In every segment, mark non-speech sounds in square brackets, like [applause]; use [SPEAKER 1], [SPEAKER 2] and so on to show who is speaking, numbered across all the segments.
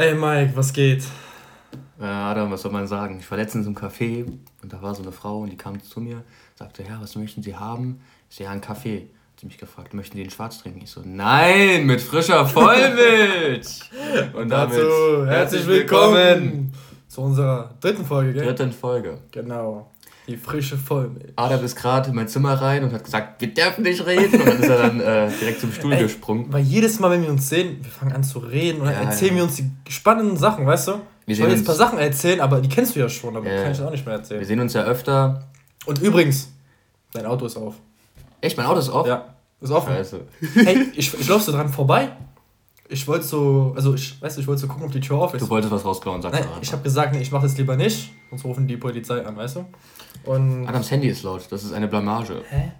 [SPEAKER 1] Ey Mike, was geht?
[SPEAKER 2] Äh, Adam, was soll man sagen? Ich war letztens im Café und da war so eine Frau und die kam zu mir, sagte, ja, was möchten Sie haben? Ich so, ja, einen Kaffee. Hat sie mich gefragt, möchten Sie den schwarz trinken? Ich so, nein, mit frischer Vollmilch. [laughs] und
[SPEAKER 1] damit Dazu herzlich willkommen zu unserer dritten Folge,
[SPEAKER 2] gell? Dritten Folge.
[SPEAKER 1] Genau. Die frische Vollmilch.
[SPEAKER 2] Adam ist gerade in mein Zimmer rein und hat gesagt, wir dürfen nicht reden. Und dann ist er dann äh, direkt zum Stuhl Ey, gesprungen.
[SPEAKER 1] Weil jedes Mal, wenn wir uns sehen, wir fangen an zu reden und dann ja, erzählen ja. wir uns die spannenden Sachen, weißt du? Wir ich wollte jetzt ein paar Sachen erzählen, aber die kennst du ja schon, aber ja. kann ich auch nicht mehr erzählen.
[SPEAKER 2] Wir sehen uns ja öfter.
[SPEAKER 1] Und übrigens, dein Auto ist auf.
[SPEAKER 2] Echt? Mein Auto ist auf?
[SPEAKER 1] Ja, ist offen. Scheiße. Hey, ich, ich laufe so dran vorbei. Ich wollte so, also ich weiß, ich wollte so gucken, ob die Tür auf ist.
[SPEAKER 2] Du wolltest was rausklauen,
[SPEAKER 1] sagst Nein, du Ich habe gesagt, nee, ich mache das lieber nicht, sonst rufen die Polizei an, weißt du?
[SPEAKER 2] Und Adams Handy ist laut, das ist eine Blamage.
[SPEAKER 1] Hä?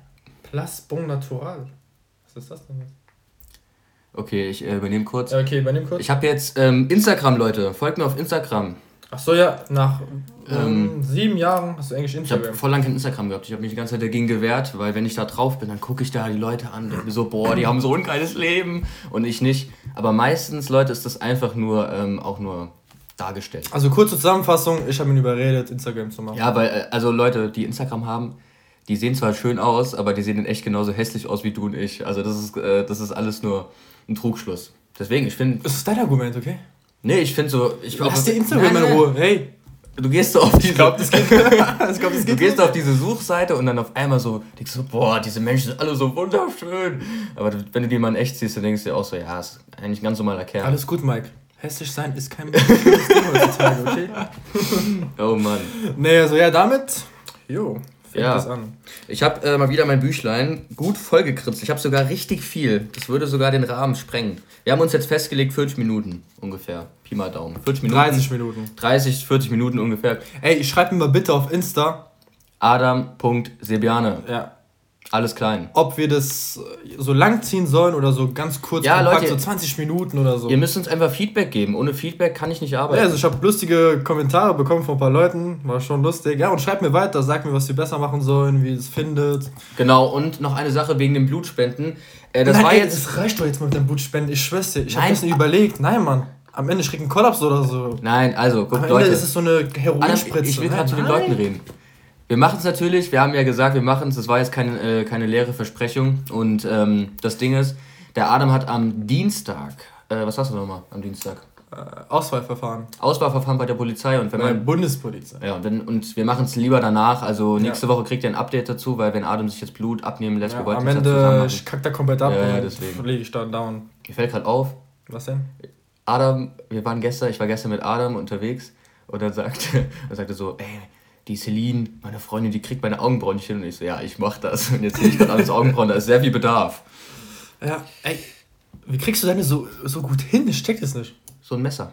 [SPEAKER 1] Place Bon Natural. Was ist das denn jetzt?
[SPEAKER 2] Okay, ich äh, übernehme kurz.
[SPEAKER 1] Okay, übernehme kurz.
[SPEAKER 2] Ich habe jetzt ähm, Instagram, Leute. Folgt mir auf Instagram.
[SPEAKER 1] Ach so, ja, nach ähm, ähm sieben Jahren hast du eigentlich
[SPEAKER 2] Instagram. Ich habe voll lange kein Instagram gehabt. Ich habe mich die ganze Zeit dagegen gewehrt, weil wenn ich da drauf bin, dann gucke ich da die Leute an. Und so, boah, die haben so ein geiles Leben und ich nicht. Aber meistens, Leute, ist das einfach nur ähm, auch nur dargestellt.
[SPEAKER 1] Also kurze Zusammenfassung, ich habe ihn überredet, Instagram zu machen.
[SPEAKER 2] Ja, weil, äh, also Leute, die Instagram haben, die sehen zwar schön aus, aber die sehen in echt genauso hässlich aus wie du und ich. Also das ist, äh, das ist alles nur ein Trugschluss. Deswegen, ich finde.
[SPEAKER 1] Das ist dein Argument, okay?
[SPEAKER 2] Nee, ich finde so. Ich
[SPEAKER 1] Lass dir Instagram in Ruhe, hey!
[SPEAKER 2] Du gehst so auf diese. Ich glaube, das geht. [laughs] ich glaub, das geht du gehst auf diese Suchseite und dann auf einmal so denkst du, boah, diese Menschen sind alle so wunderschön. Aber wenn du die mal in echt siehst, dann denkst du dir auch so, ja, ist eigentlich ein ganz normaler Kerl.
[SPEAKER 1] Alles gut, Mike hässlich sein ist kein schönes Ding heutzutage, okay? [laughs]
[SPEAKER 2] Oh Mann.
[SPEAKER 1] Nee, also ja, damit, jo,
[SPEAKER 2] fängt ja. das an. Ich habe äh, mal wieder mein Büchlein gut vollgekritzt. Ich habe sogar richtig viel. Das würde sogar den Rahmen sprengen. Wir haben uns jetzt festgelegt, 40 Minuten ungefähr. Pi mal Daumen. 40
[SPEAKER 1] Minuten. 30 Minuten.
[SPEAKER 2] 30, 40 Minuten ungefähr.
[SPEAKER 1] Ey, ich schreibe mir mal bitte auf Insta.
[SPEAKER 2] Adam.sebiane.
[SPEAKER 1] Ja,
[SPEAKER 2] alles klein.
[SPEAKER 1] Ob wir das so lang ziehen sollen oder so ganz kurz,
[SPEAKER 2] ja, kompakt, Leute,
[SPEAKER 1] so 20 Minuten oder so.
[SPEAKER 2] Ihr müsst uns einfach Feedback geben. Ohne Feedback kann ich nicht arbeiten. Ja,
[SPEAKER 1] also ich habe lustige Kommentare bekommen von ein paar Leuten. War schon lustig. Ja, und schreibt mir weiter, sagt mir, was wir besser machen sollen, wie ihr es findet.
[SPEAKER 2] Genau, und noch eine Sache wegen den Blutspenden.
[SPEAKER 1] Äh, das Nein, war ey, jetzt. Das reicht doch jetzt mal mit dem Blutspenden. Ich schwör's dir. Ich habe das nicht überlegt. Nein, Mann. Am Ende schreckt ein Kollaps oder so.
[SPEAKER 2] Nein, also, guck,
[SPEAKER 1] Am Ende Leute. ist es so eine Heroinspritze.
[SPEAKER 2] Ich will gerade zu den Leuten reden. Wir machen es natürlich, wir haben ja gesagt, wir machen es, das war jetzt keine, äh, keine leere Versprechung. Und ähm, das Ding ist, der Adam hat am Dienstag, äh, was hast du nochmal am Dienstag?
[SPEAKER 1] Äh, Auswahlverfahren.
[SPEAKER 2] Auswahlverfahren bei der Polizei und wenn
[SPEAKER 1] man. Bundespolizei.
[SPEAKER 2] Ja, und, wenn, und wir machen es lieber danach. Also nächste ja. Woche kriegt ihr ein Update dazu, weil wenn Adam sich jetzt Blut abnehmen lässt,
[SPEAKER 1] ja, wir wollten Am Ende kackt er komplett ab
[SPEAKER 2] ja, ja, deswegen.
[SPEAKER 1] lege ich dann down.
[SPEAKER 2] Mir fällt gerade auf.
[SPEAKER 1] Was denn?
[SPEAKER 2] Adam, wir waren gestern, ich war gestern mit Adam unterwegs und dann sagte, [laughs] er sagte so, ey, die Celine, meine Freundin, die kriegt meine Augenbrauen nicht hin. Und ich so, ja, ich mach das. Und jetzt sehe ich gerade alles Augenbrauen, da ist sehr viel Bedarf.
[SPEAKER 1] Ja, ey, wie kriegst du deine so, so gut hin? Ich check das nicht.
[SPEAKER 2] So ein Messer.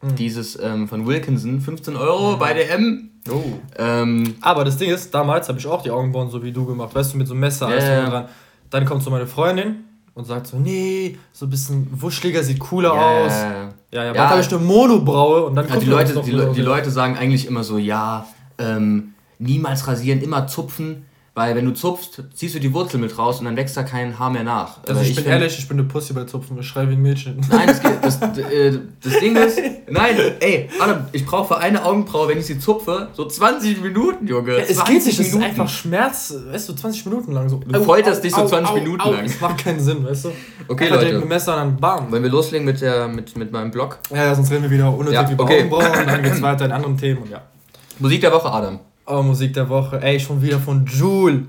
[SPEAKER 2] Mhm. Dieses ähm, von Wilkinson, 15 Euro mhm. bei DM.
[SPEAKER 1] Oh. Ähm, Aber das Ding ist, damals habe ich auch die Augenbrauen so wie du gemacht. Weißt du, mit so einem Messer, alles dran. Dann kommt so meine Freundin und sagt so, nee, so ein bisschen wuscheliger, sieht cooler yeah. aus. Ja, ja, ja. habe ich eine Monobraue und dann
[SPEAKER 2] kommt ja, die Leute, die, die Leute sagen eigentlich immer so, ja, ähm, niemals rasieren, immer zupfen. Weil wenn du zupfst, ziehst du die Wurzel mit raus und dann wächst da kein Haar mehr nach.
[SPEAKER 1] Also ich, ich bin find, ehrlich, ich bin eine Pussy bei Zupfen, ich schreibe wie ein Mädchen.
[SPEAKER 2] Nein, das, das, [laughs] äh, das Ding ist, nein, ey, Adam, ich brauche für eine Augenbraue, wenn ich sie zupfe, so 20 Minuten, Junge. Ja,
[SPEAKER 1] es geht nicht, das ist einfach Schmerz, weißt du, 20 Minuten lang so.
[SPEAKER 2] Du folterst dich so 20 au, Minuten au, lang.
[SPEAKER 1] Das macht keinen Sinn, weißt du. [laughs]
[SPEAKER 2] Okay, einfach Leute.
[SPEAKER 1] Mit dem Messer dann bam.
[SPEAKER 2] Wollen wir loslegen mit, der, mit, mit meinem Blog?
[SPEAKER 1] Ja, ja sonst reden wir wieder unnötig ja, über okay. Augenbrauen und dann geht's [clears throat] weiter in anderen Themen und ja.
[SPEAKER 2] Musik der Woche, Adam.
[SPEAKER 1] Oh, Musik der Woche. Ey, schon wieder von Jule.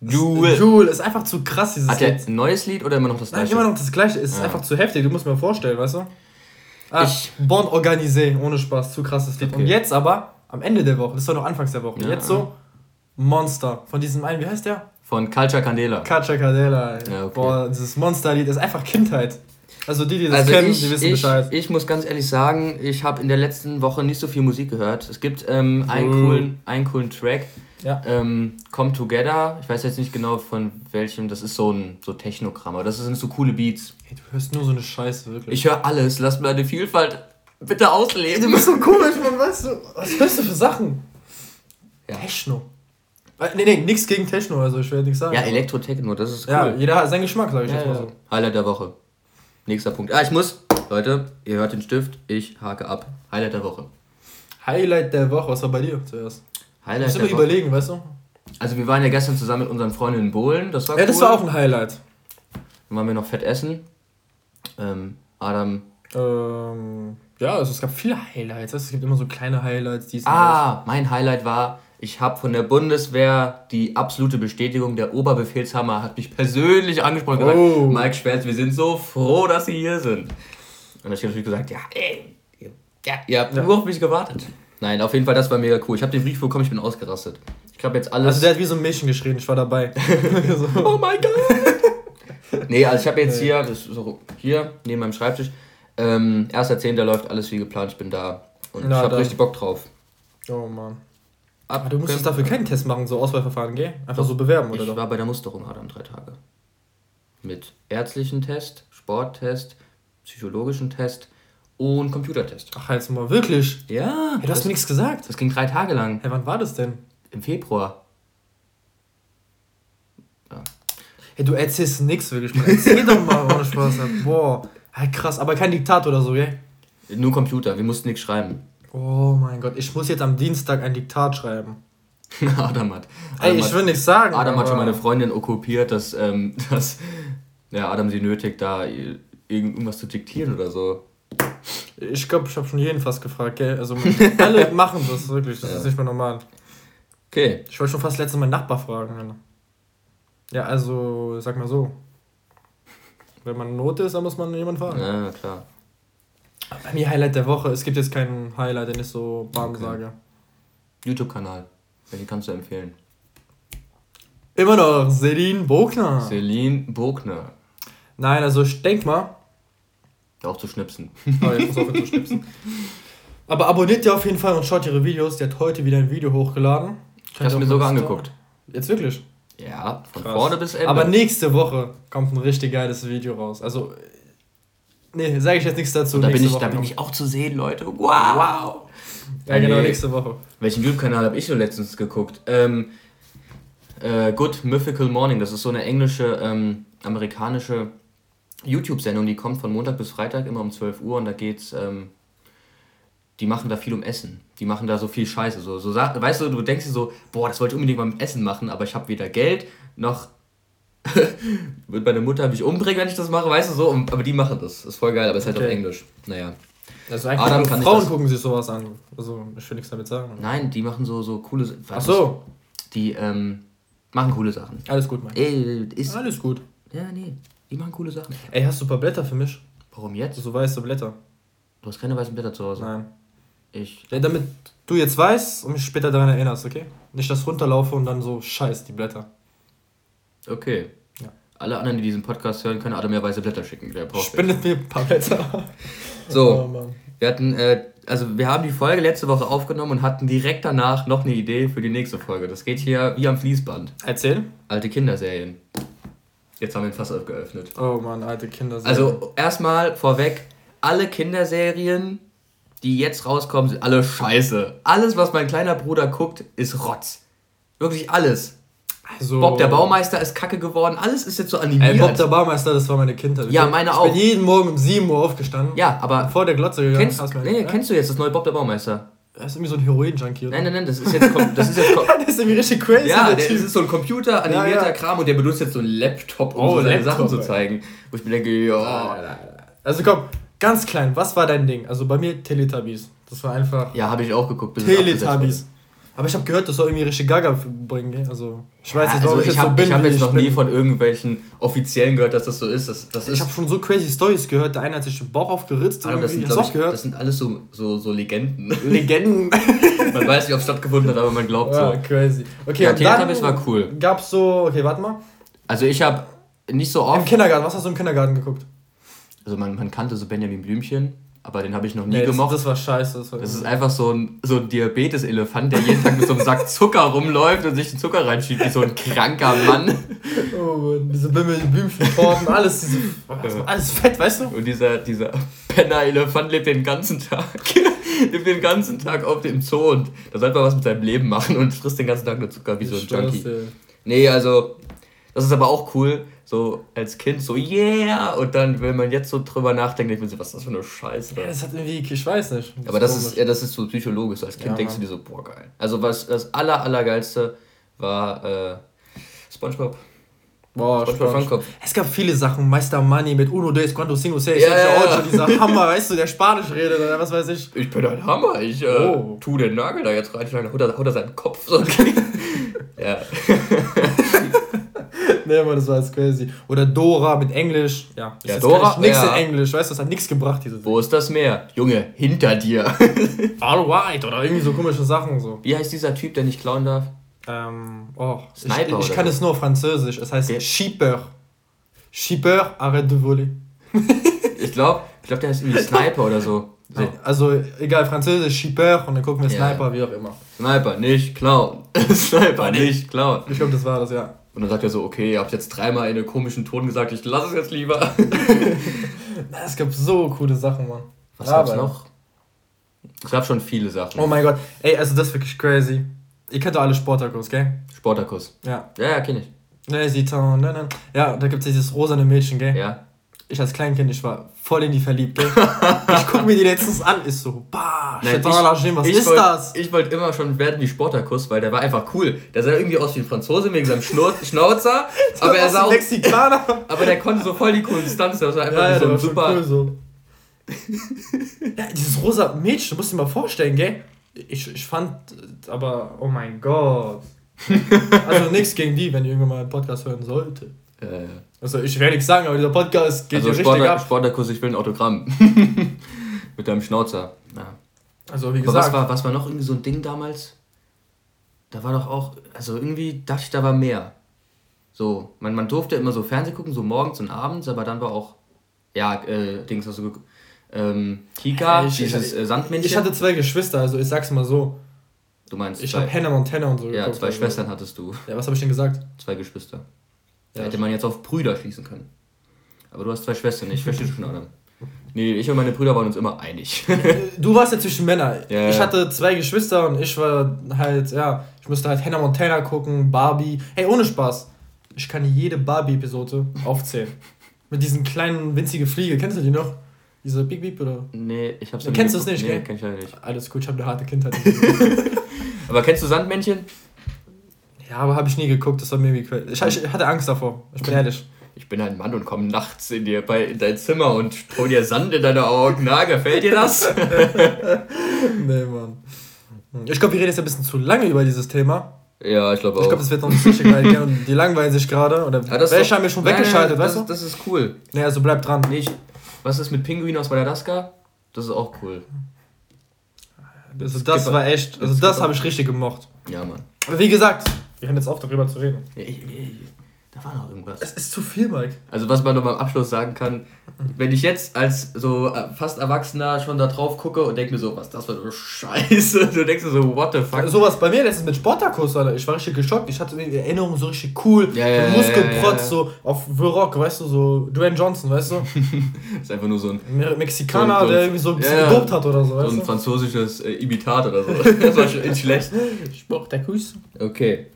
[SPEAKER 2] Jule.
[SPEAKER 1] Jule ist einfach zu krass,
[SPEAKER 2] dieses Hat er ein neues Lied oder immer noch das
[SPEAKER 1] gleiche? Nein, immer noch das gleiche. Es ist ja. einfach zu heftig, du musst mir vorstellen, weißt du? Ah, ich Bon Organisé, ohne Spaß, zu krasses Lied. Okay. Und jetzt aber, am Ende der Woche, das war noch anfangs der Woche, ja. jetzt so Monster. Von diesem einen, wie heißt der?
[SPEAKER 2] Von Culture Candela.
[SPEAKER 1] Culture Candela. Ja, okay. Boah, dieses Monsterlied ist einfach Kindheit. Also die, die das also kennen, ich, die wissen
[SPEAKER 2] ich,
[SPEAKER 1] Bescheid.
[SPEAKER 2] Ich muss ganz ehrlich sagen, ich habe in der letzten Woche nicht so viel Musik gehört. Es gibt ähm, einen, coolen, einen coolen Track. Ja. Ähm, Come Together. Ich weiß jetzt nicht genau von welchem. Das ist so ein so Technogramm. Aber das sind so coole Beats.
[SPEAKER 1] Hey, du hörst nur so eine Scheiße, wirklich.
[SPEAKER 2] Ich höre alles. Lass mir eine Vielfalt bitte ausleben.
[SPEAKER 1] Du bist so komisch, man. Weißt du, was hörst du für Sachen? Ja. Techno. Äh, nee, nee, nichts gegen Techno, also ich werde nichts sagen.
[SPEAKER 2] Ja, Elektro-Techno, das ist
[SPEAKER 1] cool. Ja, jeder hat seinen Geschmack, sag ich ja, jetzt mal so.
[SPEAKER 2] Highlight der Woche. Nächster Punkt. Ah, ich muss Leute, ihr hört den Stift, ich hake ab. Highlight der Woche.
[SPEAKER 1] Highlight der Woche, was war bei dir zuerst? Highlight
[SPEAKER 2] Muss immer überlegen, weißt du? Also wir waren ja gestern zusammen mit unseren Freunden in Bohlen, das war
[SPEAKER 1] Ja, cool. das war auch ein Highlight.
[SPEAKER 2] Dann waren wir noch fett essen. Ähm, Adam.
[SPEAKER 1] Ähm, ja, also es gab viele Highlights. Es gibt immer so kleine Highlights.
[SPEAKER 2] Die ah, mein Highlight war, ich habe von der Bundeswehr die absolute Bestätigung, der Oberbefehlshammer hat mich persönlich angesprochen und oh. gesagt, Mike Schwerz, wir sind so froh, dass Sie hier sind. Und dann habe ich natürlich gesagt, ja, ey, ja, ihr habt ja. nur auf mich gewartet. Nein, auf jeden Fall, das war mega cool. Ich habe den Brief bekommen, ich bin ausgerastet. Ich habe jetzt alles...
[SPEAKER 1] Also der hat wie so ein Mädchen geschrien, ich war dabei. [laughs] so. Oh
[SPEAKER 2] mein Gott! [laughs] nee, also ich habe jetzt hier, das ist so hier, neben meinem Schreibtisch, ähm, 1.10. läuft alles wie geplant, ich bin da. Und Na, ich habe richtig Bock drauf.
[SPEAKER 1] Oh Mann. Aber du musstest dafür keinen Test machen, so Auswahlverfahren, gell? Einfach so bewerben,
[SPEAKER 2] oder? Ich doch? war bei der Musterung, Adam, drei Tage. Mit ärztlichen Test, Sporttest, psychologischen Test und Computertest.
[SPEAKER 1] Ach, jetzt mal, wirklich? Ja. Hey, du hast mir nichts gesagt.
[SPEAKER 2] Das ging drei Tage lang.
[SPEAKER 1] Hey, wann war das denn?
[SPEAKER 2] Im Februar.
[SPEAKER 1] Ja. Hey, du erzählst nichts wirklich. Erzähl doch mal, ohne Spaß. Boah. Hey, krass, aber kein Diktat oder so, gell?
[SPEAKER 2] Nur Computer, wir mussten nichts schreiben.
[SPEAKER 1] Oh mein Gott, ich muss jetzt am Dienstag ein Diktat schreiben. [laughs]
[SPEAKER 2] Adam hat.
[SPEAKER 1] Adam Ey, ich will nichts sagen.
[SPEAKER 2] Adam hat schon meine Freundin okkupiert, dass, ähm, [laughs] dass ja, Adam sie nötigt, da irgendwas zu diktieren oder so.
[SPEAKER 1] Ich glaube, ich habe schon jeden fast gefragt, gell? Also [laughs] alle machen das wirklich, das ja. ist nicht mehr normal. Okay. Ich wollte schon fast letztens meinen Nachbar fragen. Ja, also, sag mal so. Wenn man in Not ist, dann muss man jemanden fragen.
[SPEAKER 2] Ja, klar.
[SPEAKER 1] Bei mir Highlight der Woche. Es gibt jetzt keinen Highlight, den ich so bam okay. sage.
[SPEAKER 2] YouTube-Kanal. Welchen kannst du empfehlen?
[SPEAKER 1] Immer noch Celine Bogner.
[SPEAKER 2] Celine Bogner.
[SPEAKER 1] Nein, also ich denk mal.
[SPEAKER 2] Auch zu schnipsen.
[SPEAKER 1] Oh, jetzt muss auch zu schnipsen. [laughs] Aber abonniert ihr auf jeden Fall und schaut ihre Videos. Die hat heute wieder ein Video hochgeladen.
[SPEAKER 2] Ich hab's mir sogar angeguckt.
[SPEAKER 1] Jetzt wirklich?
[SPEAKER 2] Ja, von Krass. vorne bis
[SPEAKER 1] Ende. Aber nächste Woche kommt ein richtig geiles Video raus. Also Nee, sage ich jetzt nichts dazu.
[SPEAKER 2] Und da bin, ich, da bin ich auch zu sehen, Leute. Wow! wow.
[SPEAKER 1] Ja, genau, nee. nächste Woche.
[SPEAKER 2] Welchen YouTube-Kanal habe ich nur letztens geguckt? Ähm, äh, Good Mythical Morning, das ist so eine englische, ähm, amerikanische YouTube-Sendung, die kommt von Montag bis Freitag immer um 12 Uhr und da geht's, ähm, die machen da viel um Essen. Die machen da so viel Scheiße. So, so, weißt du, du denkst dir so, boah, das wollte ich unbedingt mal mit Essen machen, aber ich habe weder Geld noch [laughs] wird meine Mutter mich umbringen, wenn ich das mache, weißt du so? aber die machen das. Das ist voll geil, aber es ist halt okay. auf Englisch. Naja.
[SPEAKER 1] Also eigentlich Adam kann Frauen gucken sich sowas an. Also ich will nichts damit sagen.
[SPEAKER 2] Nein, die machen so, so coole
[SPEAKER 1] Sachen. Ach so.
[SPEAKER 2] Die ähm, machen coole Sachen.
[SPEAKER 1] Alles gut, Mann.
[SPEAKER 2] Ey, ist
[SPEAKER 1] Alles gut.
[SPEAKER 2] Ja, nee. Die machen coole Sachen.
[SPEAKER 1] Ey, hast du ein paar Blätter für mich?
[SPEAKER 2] Warum jetzt?
[SPEAKER 1] So weiße Blätter.
[SPEAKER 2] Du hast keine weißen Blätter zu Hause?
[SPEAKER 1] Nein. Ich. Ja, damit du jetzt weißt und mich später daran erinnerst, okay? Nicht, dass runterlaufe und dann so scheiß die Blätter.
[SPEAKER 2] Okay alle anderen, die diesen Podcast hören, können Adam mehr weiße Blätter schicken. Der
[SPEAKER 1] braucht Spendet mir ein paar Blätter. [laughs]
[SPEAKER 2] So, oh, wir hatten, äh, also wir haben die Folge letzte Woche aufgenommen und hatten direkt danach noch eine Idee für die nächste Folge. Das geht hier wie am Fließband.
[SPEAKER 1] Erzähl.
[SPEAKER 2] Alte Kinderserien. Jetzt haben wir ein Fass geöffnet.
[SPEAKER 1] Oh Mann, alte Kinderserien.
[SPEAKER 2] Also erstmal vorweg, alle Kinderserien, die jetzt rauskommen, sind alle scheiße. Alles, was mein kleiner Bruder guckt, ist Rotz. Wirklich alles. Also, Bob der Baumeister ist kacke geworden, alles ist jetzt so animiert.
[SPEAKER 1] Ey, Bob der Baumeister, das war meine Kindheit.
[SPEAKER 2] Ja, meine
[SPEAKER 1] ich
[SPEAKER 2] auch.
[SPEAKER 1] Ich bin jeden Morgen um 7 Uhr aufgestanden.
[SPEAKER 2] Ja, aber.
[SPEAKER 1] Vor der Glotze gegangen.
[SPEAKER 2] Kennst, hast nee, ja? kennst du jetzt das neue Bob der Baumeister?
[SPEAKER 1] Er ist irgendwie so ein Heroin-Junkie.
[SPEAKER 2] Nein, nein, nein, das ist jetzt. Das ist, jetzt [laughs]
[SPEAKER 1] das ist irgendwie richtig crazy.
[SPEAKER 2] Ja, das ist so ein Computer animierter ja, ja. Kram und der benutzt jetzt so einen Laptop, um oh, so seine Sachen zu zeigen. Wo ich mir denke, ja.
[SPEAKER 1] Also komm, ganz klein, was war dein Ding? Also bei mir Teletubbies. Das war einfach.
[SPEAKER 2] Ja, habe ich auch geguckt.
[SPEAKER 1] Teletubbies. Aber ich habe gehört, das soll irgendwie richtig Gaga bringen. Also, ich weiß nicht,
[SPEAKER 2] warum also ich, ich hab, so bin. Ich habe jetzt noch nie von irgendwelchen Offiziellen gehört, dass das so ist. Das, das
[SPEAKER 1] ich habe schon so crazy Stories gehört. Der eine hat sich den Bauch aufgeritzt.
[SPEAKER 2] Aber das, sind, ich, gehört? das sind alles so, so, so Legenden.
[SPEAKER 1] Legenden. [laughs]
[SPEAKER 2] man weiß nicht, ob es stattgefunden hat, aber man glaubt
[SPEAKER 1] ja, so. crazy. Okay,
[SPEAKER 2] ja, Teletubbies war cool.
[SPEAKER 1] Gab's so, okay, warte mal.
[SPEAKER 2] Also ich habe nicht so oft...
[SPEAKER 1] Im Kindergarten, was hast du im Kindergarten geguckt?
[SPEAKER 2] Also man, man kannte so Benjamin Blümchen aber den habe ich noch nie
[SPEAKER 1] nee,
[SPEAKER 2] gemocht.
[SPEAKER 1] Das, war scheiße. Das, war
[SPEAKER 2] das ist einfach so ein, so ein Diabetes-Elefant, der jeden Tag mit so einem Sack Zucker rumläuft und sich den Zucker reinschiebt, wie so ein kranker Mann.
[SPEAKER 1] Oh Mann, diese Blümchentorten, alles, diese, alles fett, weißt du?
[SPEAKER 2] Und dieser, dieser Penner-Elefant lebt den ganzen Tag. [laughs] lebt den ganzen Tag auf dem Zoo und da sollte man was mit seinem Leben machen und frisst den ganzen Tag nur Zucker wie so ein Junkie. Nee, also Das ist aber auch cool, so als Kind so, yeah! Und dann, wenn man jetzt so drüber nachdenkt, denkt man sich, was ist das für eine Scheiße?
[SPEAKER 1] Ja, das hat irgendwie, ich weiß nicht.
[SPEAKER 2] Das aber das ist, ja, das ist so psychologisch. Als Kind ja, denkst du dir so, boah, geil. Also was das aller, allergeilste war äh, Spongebob. Boah,
[SPEAKER 1] Spongebob. Es gab viele Sachen. Meister Money mit Uno, Dos, Cuando, Cinco, Seis. Ja, ja, ja. Dieser Hammer, weißt du, der Spanisch redet oder was weiß ich.
[SPEAKER 2] Ich bin ein Hammer. Ich äh, oh. tu den Nagel da jetzt rein. Dann haut er, haut er seinen Kopf so. [laughs] ja. [laughs]
[SPEAKER 1] nee, Mann, das war jetzt crazy. Oder Dora mit Englisch. Ja, ja Dora. Nichts ja. in Englisch, weißt du, das hat nichts gebracht. Diese
[SPEAKER 2] Wo ist das Meer? Junge, hinter dir. [laughs]
[SPEAKER 1] All right, oder irgendwie so komische Sachen. so.
[SPEAKER 2] Wie heißt dieser Typ, der nicht klauen darf?
[SPEAKER 1] Ähm, oh, Sniper ich, ich kann es nur französisch. Es heißt. Shipper. Shipper, arrête de voler. [laughs]
[SPEAKER 2] ich glaube, ich glaub, der heißt irgendwie Sniper oder so.
[SPEAKER 1] so. [laughs] Also, egal, französisch, Shipper und dann gucken wir Sniper, ja. wie auch immer.
[SPEAKER 2] Sniper, nicht klauen. Sniper, nicht klauen.
[SPEAKER 1] Ich glaube, das war das, ja.
[SPEAKER 2] Und dann sagt er so, okay, ihr habt jetzt dreimal in einem komischen Ton gesagt, ich lasse es jetzt lieber. [laughs]
[SPEAKER 1] es gab so coole Sachen, Mann.
[SPEAKER 2] Was ja, gab's noch? Es gab schon viele Sachen.
[SPEAKER 1] Oh mein Gott, ey, also das ist wirklich crazy. Ihr kennt doch alle Sportakus, gell?
[SPEAKER 2] Sportakus.
[SPEAKER 1] Ja.
[SPEAKER 2] Ja, ja, kenn ich.
[SPEAKER 1] Ne, sieht ne, ne. Ja, da gibt es dieses rosane Mädchen, gell? Ja. Ich als Kleinkind, ich war voll in die verliebt, gell? ich guck mir die letztens an, ist so, bah, Nein, ich,
[SPEAKER 2] was ich ist wollt, das? Ich wollte immer schon werden wie Sportakus, weil der war einfach cool. Der sah irgendwie aus wie ein Franzose wegen seinem Schnur [laughs] Schnauzer, aber er sah auch, Mexikaner. [laughs] aber der konnte so voll die Konstanz, das war einfach ja, ja, so ein super... Cool, so. [laughs]
[SPEAKER 1] ja, dieses rosa Mädchen, du musst dir mal vorstellen, gell? Ich, ich fand, aber, oh mein Gott. also nichts gegen die, wenn ihr irgendwann mal einen Podcast hören sollte. Äh, also ich werde nichts sagen, aber dieser Podcast geht also
[SPEAKER 2] ja richtig ab. Sportakus, ich will ein Autogramm. [laughs] Mit deinem Schnauzer. Ja. Also wie gesagt. Was war, was war noch irgendwie so ein Ding damals? Da war doch auch, also irgendwie dachte ich, da war mehr. So, man, man durfte immer so Fernsehen gucken, so morgens und abends, aber dann war auch, ja, äh, Dings, also ähm, Kika,
[SPEAKER 1] ich, dieses äh, Sandmännchen. Ich hatte zwei Geschwister, also ich sag's mal so.
[SPEAKER 2] Du meinst?
[SPEAKER 1] Ich habe Hannah Montana und so
[SPEAKER 2] Ja, geguckt, zwei also. Schwestern hattest du.
[SPEAKER 1] Ja, was habe ich denn gesagt?
[SPEAKER 2] Zwei Geschwister. Da ja, hätte man jetzt auf Brüder schließen können. Aber du hast zwei Schwestern, ich verstehe schon, Adam. Nee, ich und meine Brüder waren uns immer einig.
[SPEAKER 1] du warst ja zwischen Männern. Ja, ich hatte zwei Geschwister und ich war halt, ja, ich musste halt Hannah Montana gucken, Barbie. Hey, ohne Spaß. Ich kann jede Barbie-Episode aufzählen. Mit diesen kleinen, winzigen Fliege. Kennst du die noch? Diese Big Beep oder?
[SPEAKER 2] Nee, ich hab's
[SPEAKER 1] nicht. Kennst du es nicht, nee, gell? kenn ich halt nicht. Alles gut, ich hab eine harte Kindheit. [laughs]
[SPEAKER 2] aber kennst du Sandmännchen?
[SPEAKER 1] Ja, aber habe ich nie geguckt, das war mir wie ich, ich hatte Angst davor, ich bin ehrlich.
[SPEAKER 2] Ich bin ein Mann und komme nachts in, dir bei, in dein Zimmer und streue dir Sand in deine Augen. Na, gefällt dir das? [laughs]
[SPEAKER 1] nee, Mann. Ich glaube, wir reden jetzt ein bisschen zu lange über dieses Thema.
[SPEAKER 2] Ja, ich glaube auch.
[SPEAKER 1] Ich glaube, das wird noch nicht richtig geil. Und die langweilen sich gerade. Oder ja, welche haben wir schon weggeschaltet,
[SPEAKER 2] weißt du? Das ist cool.
[SPEAKER 1] Nee, also bleib dran.
[SPEAKER 2] Nee, ich, was ist mit Pinguin aus Madagaskar? Das ist auch cool.
[SPEAKER 1] Also das, das war echt, also das habe ich richtig gemocht.
[SPEAKER 2] Ja, Mann.
[SPEAKER 1] Aber wie gesagt, wir hören jetzt auf, darüber zu reden.
[SPEAKER 2] Ja, ich, ich, da war noch irgendwas.
[SPEAKER 1] Es ist zu viel, Mike.
[SPEAKER 2] Also was man noch mal am Abschluss sagen kann, wenn ich jetzt als so äh, fast Erwachsener schon da drauf gucke und denke mir so, was das für eine Scheiße. [laughs] Du denkst dir so, what the fuck.
[SPEAKER 1] Sowas bei mir, das ist mit Spartakus, Alter. Ich war richtig geschockt. Ich hatte die Erinnerung so richtig cool. Ja, ja, so Muskelprotz, ja, ja, so auf The Rock, weißt du, so Dwayne Johnson, weißt du?
[SPEAKER 2] das [laughs] ist einfach nur so ein...
[SPEAKER 1] Mexikaner, so, so der irgendwie so ein bisschen gedopt hat oder so,
[SPEAKER 2] weißt So ein französisches äh, Imitat oder so. [laughs] das war schon schlecht.
[SPEAKER 1] Spartakus.
[SPEAKER 2] Okay.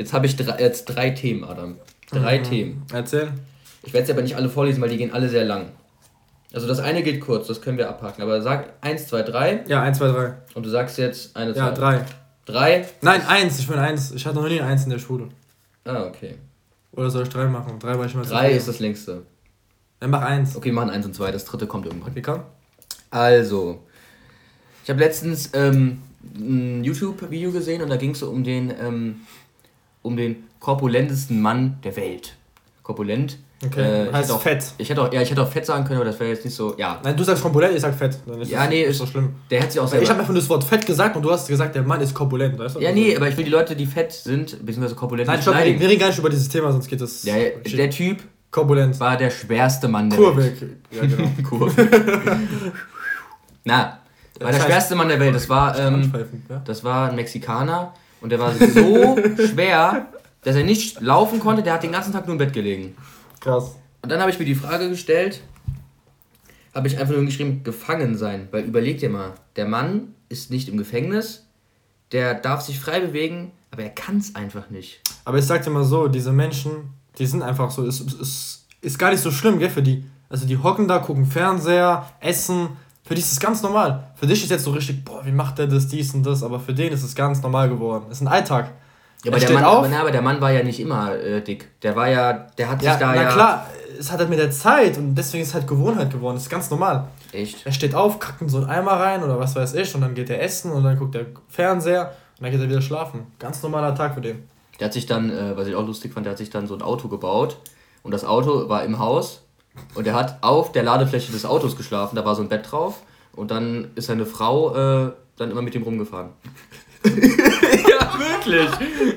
[SPEAKER 2] Jetzt habe ich drei, jetzt drei Themen, Adam. Drei mhm. Themen.
[SPEAKER 1] Erzähl.
[SPEAKER 2] Ich werde sie aber nicht alle vorlesen, weil die gehen alle sehr lang. Also das eine geht kurz, das können wir abhaken. Aber sag 1, 2, 3.
[SPEAKER 1] Ja, 1, 2, 3.
[SPEAKER 2] Und du sagst jetzt eine,
[SPEAKER 1] zwei. Ja, 3.
[SPEAKER 2] 3?
[SPEAKER 1] Nein, 1. Ich bin 1. Ich hatte noch nie ein 1 in der Schule.
[SPEAKER 2] Ah, okay.
[SPEAKER 1] Oder soll ich 3 machen? 3 war ich mal
[SPEAKER 2] 3 ist das längste.
[SPEAKER 1] Dann mach 1.
[SPEAKER 2] Okay, wir machen 1 und 2. Das dritte kommt irgendwann.
[SPEAKER 1] Wie komm?
[SPEAKER 2] Also, ich habe letztens ähm, ein YouTube-Video gesehen und da ging es so um den ähm, um den korpulentesten Mann der Welt. Korpulent.
[SPEAKER 1] Okay, äh, heißt
[SPEAKER 2] auch,
[SPEAKER 1] fett.
[SPEAKER 2] Ich hätte, auch, ja, ich hätte auch fett sagen können, aber das wäre jetzt nicht so, ja.
[SPEAKER 1] Nein, du sagst korpulent, ich sag fett.
[SPEAKER 2] Dann ist ja, das, nee, ist so schlimm. Der hat sich auch
[SPEAKER 1] selber... Ich habe einfach nur das Wort fett gesagt und du hast gesagt, der Mann ist korpulent, weißt du?
[SPEAKER 2] Ja, nee, aber ich will die Leute, die fett sind, beziehungsweise korpulent
[SPEAKER 1] Nein, stopp, wir reden gar nicht über dieses Thema, sonst geht das...
[SPEAKER 2] Ja, der Typ...
[SPEAKER 1] Korpulent.
[SPEAKER 2] War der schwerste Mann der
[SPEAKER 1] Kurweg. Welt. [laughs] Ja, genau. [laughs]
[SPEAKER 2] Kurweg. [laughs] Na, war der schwerste Mann der Welt. Das war, ähm, das war ein Mexikaner und der war so [laughs] schwer, dass er nicht laufen konnte, der hat den ganzen Tag nur im Bett gelegen.
[SPEAKER 1] Krass.
[SPEAKER 2] Und dann habe ich mir die Frage gestellt, habe ich einfach nur geschrieben, gefangen sein. Weil überleg dir mal, der Mann ist nicht im Gefängnis, der darf sich frei bewegen, Aber er kann es einfach nicht.
[SPEAKER 1] Aber ich sag dir mal so, diese Menschen, die sind einfach so, es ist, ist, ist gar nicht so schlimm, gell, für die. Also die hocken da, gucken Fernseher, essen. Für die ist es ganz normal. Für dich ist jetzt so richtig, boah, wie macht der das, dies und das, aber für den ist es ganz normal geworden. Es ist ein Alltag.
[SPEAKER 2] Ja, aber, der Mann, aber, na, aber der Mann war ja nicht immer äh, dick. Der war ja, der hat
[SPEAKER 1] ja,
[SPEAKER 2] sich da
[SPEAKER 1] na ja. klar, es hat halt mit der Zeit und deswegen ist es halt Gewohnheit geworden. Das ist ganz normal. Echt? Er steht auf, kackt in so einen Eimer rein oder was weiß ich und dann geht er essen und dann guckt er Fernseher und dann geht er wieder schlafen. Ganz normaler Tag für den.
[SPEAKER 2] Der hat sich dann, äh, was ich auch lustig fand, der hat sich dann so ein Auto gebaut und das Auto war im Haus und er hat auf der Ladefläche des Autos geschlafen, da war so ein Bett drauf und dann ist seine Frau äh, dann immer mit ihm rumgefahren. [laughs] ja, wirklich.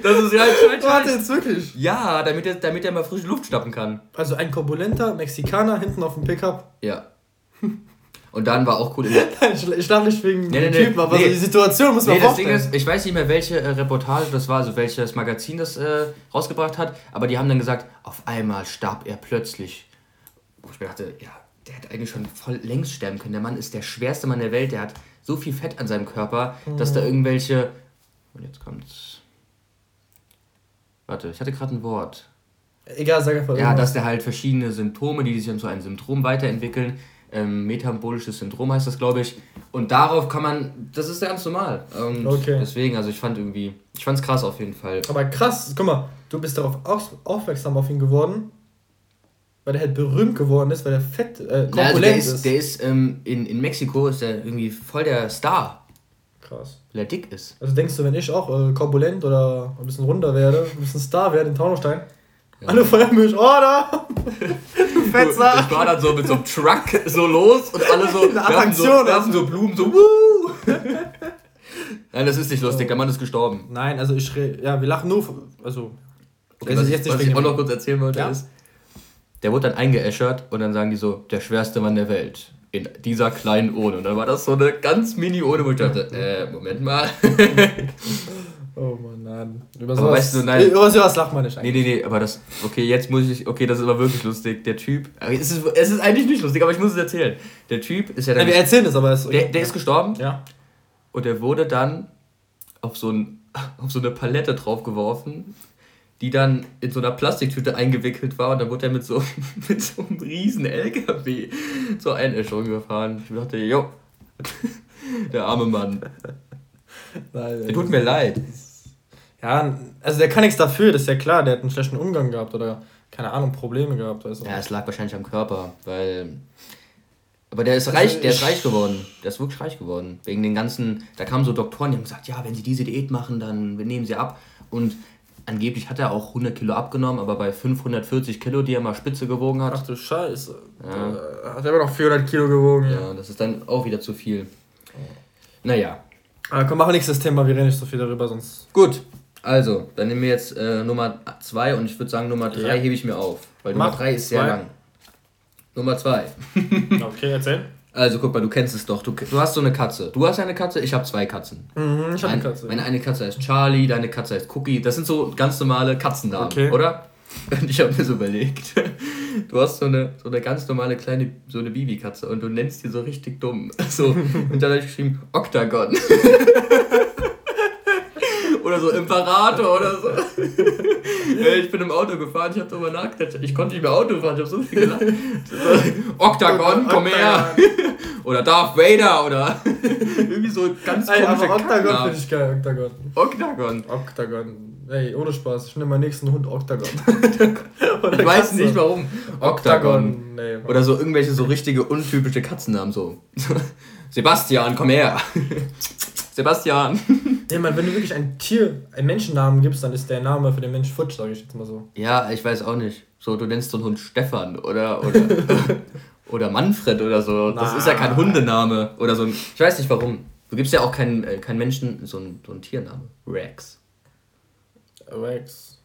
[SPEAKER 2] Das ist ja schon Warte, jetzt wirklich? Ja, damit er, damit er mal frische Luft schnappen kann.
[SPEAKER 1] Also ein korpulenter Mexikaner hinten auf dem Pickup. Ja.
[SPEAKER 2] Und dann war auch cool. [laughs]
[SPEAKER 1] ich dachte nicht wegen nee, nee, dem Typen, aber nee, die Situation
[SPEAKER 2] muss man nee, das Ding ist, ich weiß nicht mehr, welche äh, Reportage das war, also welches Magazin das äh, rausgebracht hat, aber die haben dann gesagt, auf einmal starb er plötzlich. Wo ich mir dachte, ja, der hätte eigentlich schon voll längst sterben können. Der Mann ist der schwerste Mann der Welt, der hat so viel Fett an seinem Körper, mhm. dass da mhm. irgendwelche. Und jetzt kommt's. Warte, ich hatte gerade ein Wort. Egal, sag einfach. Ja, dass der halt verschiedene Symptome, die sich dann zu einem Symptom weiterentwickeln, ähm, metabolisches Syndrom heißt das, glaube ich. Und darauf kann man, das ist ja ganz normal. Und okay. Deswegen, also ich fand irgendwie, ich fand es krass auf jeden Fall.
[SPEAKER 1] Aber krass, guck mal, du bist darauf aufmerksam auf ihn geworden, weil er halt berühmt geworden ist, weil er fett, äh,
[SPEAKER 2] ja, also der ist. Der ist ähm, in, in Mexiko ist er irgendwie voll der Star. Krass. Weil er dick ist.
[SPEAKER 1] Also denkst du, wenn ich auch äh, korpulent oder ein bisschen runder werde, ein bisschen Star werde in Taunusstein, ja. alle feiern mich, oh da!
[SPEAKER 2] Fetzer! Ich war dann so mit so einem Truck so los und alle so, [laughs] Eine werfen, so, werfen so Blumen, so wuh! Nein, das ist nicht lustig, der Mann ist gestorben.
[SPEAKER 1] Nein, also ich, ja, wir lachen nur, also... Okay,
[SPEAKER 2] was, ich, was ich auch noch kurz erzählen wollte ja? ist, der wurde dann eingeäschert und dann sagen die so, der schwerste Mann der Welt. In dieser kleinen Urne. Und dann war das so eine ganz mini Urne, wo ich dachte, äh, Moment mal. [laughs] oh Mann, nein. Über sowas, weißt du, nein. Über sowas lacht man nicht eigentlich. Nee, nee, nee, aber das, okay, jetzt muss ich, okay, das ist aber wirklich lustig. Der Typ, es ist, es ist eigentlich nicht lustig, aber ich muss es erzählen. Der Typ ist ja dann. Ja, wir erzählen es, aber es Der, der ja. ist gestorben. Ja. Und der wurde dann auf so, ein, auf so eine Palette draufgeworfen die dann in so einer Plastiktüte eingewickelt war und dann wurde er mit so, [laughs] mit so einem riesen LKW zur Einäscherung gefahren. Ich dachte, jo, [laughs] der arme Mann. Nein, der tut mir leid.
[SPEAKER 1] Ja, also der kann nichts dafür, das ist ja klar, der hat einen schlechten Umgang gehabt oder keine Ahnung, Probleme gehabt.
[SPEAKER 2] Weißt du. Ja, es lag wahrscheinlich am Körper, weil. Aber der ist also reich, der ist reich geworden. Der ist wirklich reich geworden. Wegen den ganzen, da kamen so Doktoren, die haben gesagt, ja, wenn sie diese Diät machen, dann nehmen sie ab. Und angeblich hat er auch 100 Kilo abgenommen, aber bei 540 Kilo, die er mal spitze gewogen hat. Ach du Scheiße. Ja. Hat er immer noch 400 Kilo gewogen. Ja, das ist dann auch wieder zu viel. Naja.
[SPEAKER 1] Aber komm, mach nächstes Thema, wir reden nicht so viel darüber, sonst.
[SPEAKER 2] Gut, also, dann nehmen wir jetzt äh, Nummer 2 und ich würde sagen, Nummer 3 ja. hebe ich mir auf. Weil Nummer 3 ist sehr lang. Nummer 2. [laughs] okay, erzähl. Also guck mal, du kennst es doch. Du, du hast so eine Katze. Du hast eine Katze, ich habe zwei Katzen. Mhm, ich habe eine Katze. Meine eine Katze heißt Charlie, deine Katze heißt Cookie. Das sind so ganz normale Katzennamen, okay. oder? [laughs] Und ich habe mir so überlegt, [laughs] du hast so eine, so eine ganz normale kleine, so eine Bibi-Katze und du nennst die so richtig dumm. [laughs] So, und dann habe ich geschrieben, Octagon. oder so Imperator oder so. [laughs] ich bin im Auto gefahren, ich habe darüber nachgedacht. Ich konnte nicht mehr Auto fahren, ich habe so viel gelacht. [laughs] Octagon, komm her. oder Darth Vader oder [laughs] irgendwie so ganz komische Aber Octagon finde ich geil,
[SPEAKER 1] Octagon. Octagon. Octagon. Ey, ohne Spaß, ich nehme meinen nächsten Hund Octagon.
[SPEAKER 2] ich weiß Katze. nicht warum. Octagon. Nee, oder so irgendwelche so richtige untypische Katzennamen so. Sebastian, komm her. Sebastian.
[SPEAKER 1] Ja, man, wenn du wirklich ein Tier, einen Menschennamen gibst, dann ist der Name für den Mensch futsch, sage ich jetzt mal so.
[SPEAKER 2] Ja, ich weiß auch nicht. So, du nennst so einen Hund Stefan oder, oder, [laughs] oder Manfred oder so. Das Na. ist ja kein Hundename oder so ein. Ich weiß nicht warum. Du gibst ja auch keinen, äh, keinen Menschen so einen, so einen Tiername. Rex.
[SPEAKER 1] Rex.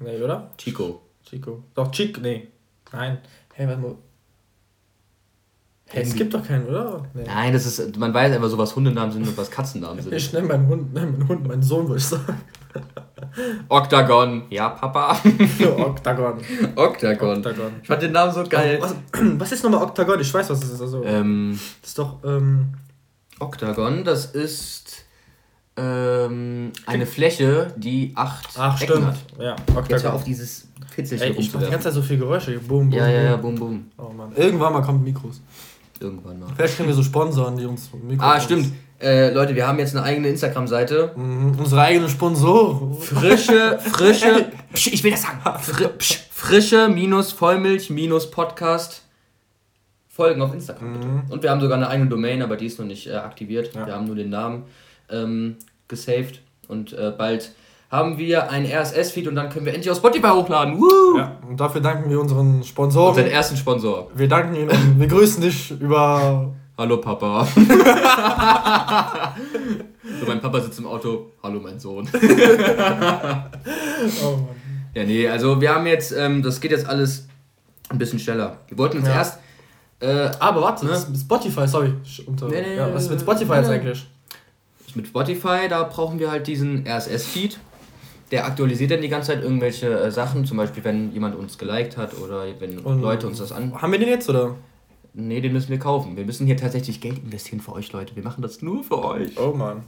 [SPEAKER 1] Nee, oder? Chico. Chico. Doch, Chico, nee. Nein. Hey, warte mal.
[SPEAKER 2] Hey, es gibt doch keinen, oder? Nee. Nein, das ist, man weiß einfach so, was Hundenamen sind und was Katzennamen sind.
[SPEAKER 1] Ich nenne meinen Hund, nenn meinen Hund, meinen Sohn, würde ich sagen. [laughs]
[SPEAKER 2] Octagon. Ja, Papa. [laughs] Octagon. Octagon. Octagon. Ich fand den Namen so geil.
[SPEAKER 1] Was, [clears throat] was ist nochmal Octagon? Ich weiß, was es ist. Also, ähm, das ist doch. Ähm,
[SPEAKER 2] Octagon, das ist. ähm, eine Fläche, die acht Ach, Ecken stimmt. hat. Ja, okay, Jetzt auf dieses
[SPEAKER 1] Fitzelchen Ey, ich mach die ganze Zeit so viel Geräusche. Boom, boom, ja, ja, ja, boom, boom. Oh Mann. Irgendwann mal kommen Mikros. Irgendwann mal. Vielleicht kriegen wir so Sponsoren, die uns
[SPEAKER 2] Mikros Ah, stimmt. Äh, Leute, wir haben jetzt eine eigene Instagram-Seite.
[SPEAKER 1] Mhm, unsere eigene Sponsor.
[SPEAKER 2] Frische, frische, [laughs] psch, ich will das sagen. Fri, psch, frische minus Vollmilch minus Podcast folgen auf Instagram bitte. Mhm. Und wir haben sogar eine eigene Domain, aber die ist noch nicht äh, aktiviert. Ja. Wir haben nur den Namen ähm, gesaved und äh, bald haben wir ein RSS-Feed und dann können wir endlich auf Spotify hochladen. Woo!
[SPEAKER 1] Ja, und dafür danken wir unseren Sponsoren.
[SPEAKER 2] Unseren ersten Sponsor.
[SPEAKER 1] Wir danken ihnen und wir grüßen dich über.
[SPEAKER 2] Hallo Papa. [laughs] so, mein Papa sitzt im Auto. Hallo mein Sohn. [laughs] oh Mann. Ja, nee, also wir haben jetzt, ähm, das geht jetzt alles ein bisschen schneller. Wir wollten uns ja. erst.
[SPEAKER 1] Äh, aber warte, ne? Spotify, sorry. Unter, nee, nee, ja, was ist mit Spotify nee, jetzt eigentlich?
[SPEAKER 2] Mit Spotify, da brauchen wir halt diesen RSS-Feed der aktualisiert dann die ganze Zeit irgendwelche äh, Sachen, zum Beispiel wenn jemand uns geliked hat oder wenn Und Leute uns das an.
[SPEAKER 1] Haben wir den jetzt oder?
[SPEAKER 2] Nee, den müssen wir kaufen. Wir müssen hier tatsächlich Geld investieren für euch, Leute. Wir machen das nur für euch.
[SPEAKER 1] Oh Mann.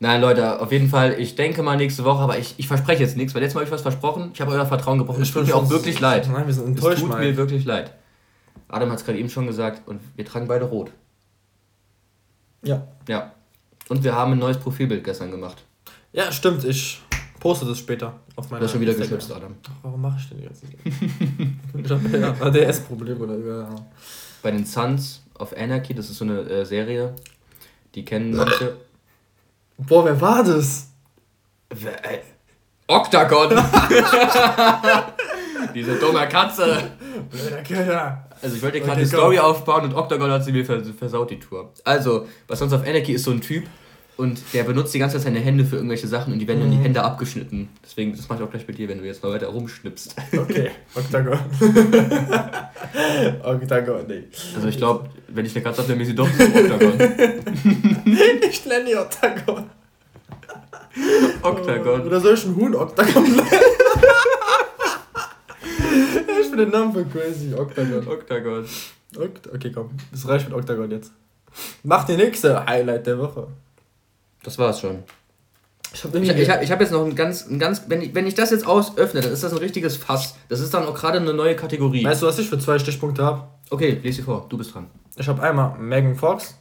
[SPEAKER 2] Nein, Leute, auf jeden Fall, ich denke mal nächste Woche, aber ich, ich verspreche jetzt nichts, weil letztes Mal habe ich was versprochen. Ich habe euer Vertrauen gebrochen. Es tut mir auch wirklich leid. Nein, wir sind enttäuscht. Es tut mir wirklich leid. Adam hat es gerade eben schon gesagt und wir tragen beide rot. Ja. Ja. Und wir haben ein neues Profilbild gestern gemacht.
[SPEAKER 1] Ja, stimmt. Ich Poste das später auf meiner. Du hast schon wieder geschnipst, Adam. Ach, warum mache ich denn jetzt ich habe ja ADS-Problem oder ja.
[SPEAKER 2] Bei den Sons of Anarchy, das ist so eine äh, Serie, die kennen manche.
[SPEAKER 1] Boah, wer war das?
[SPEAKER 2] Wer, ey. Octagon! [laughs] Diese dumme Katze! Also ich wollte dir gerade eine Story aufbauen und Octagon hat sie mir versaut, die Tour. Also, bei Sons of Anarchy ist so ein Typ, und der benutzt die ganze Zeit seine Hände für irgendwelche Sachen und die werden dann die mhm. Hände abgeschnitten. Deswegen, das mache ich auch gleich mit dir, wenn du jetzt mal weiter rumschnippst. Okay, [laughs] Octagon. Octagon, nee. Also ich glaube, wenn ich eine Katze habe, dann ist sie doch so Octagon. [laughs]
[SPEAKER 1] ich nenne die Octagon. Octagon. Oder soll ich einen Huhn Octagon nennen? [laughs] ich finde den Namen voll crazy. Octagon. Octagon. Oct okay, komm. Das reicht mit Octagon jetzt. Mach die nächste Highlight der Woche.
[SPEAKER 2] Das war's schon. Ich habe ich, ich hab, ich hab jetzt noch ein ganz, ein ganz wenn, ich, wenn ich das jetzt ausöffne, dann ist das ein richtiges Fass. Das ist dann auch gerade eine neue Kategorie.
[SPEAKER 1] Weißt du, was ich für zwei Stichpunkte habe?
[SPEAKER 2] Okay, lese sie vor. Du bist dran.
[SPEAKER 1] Ich habe einmal Megan Fox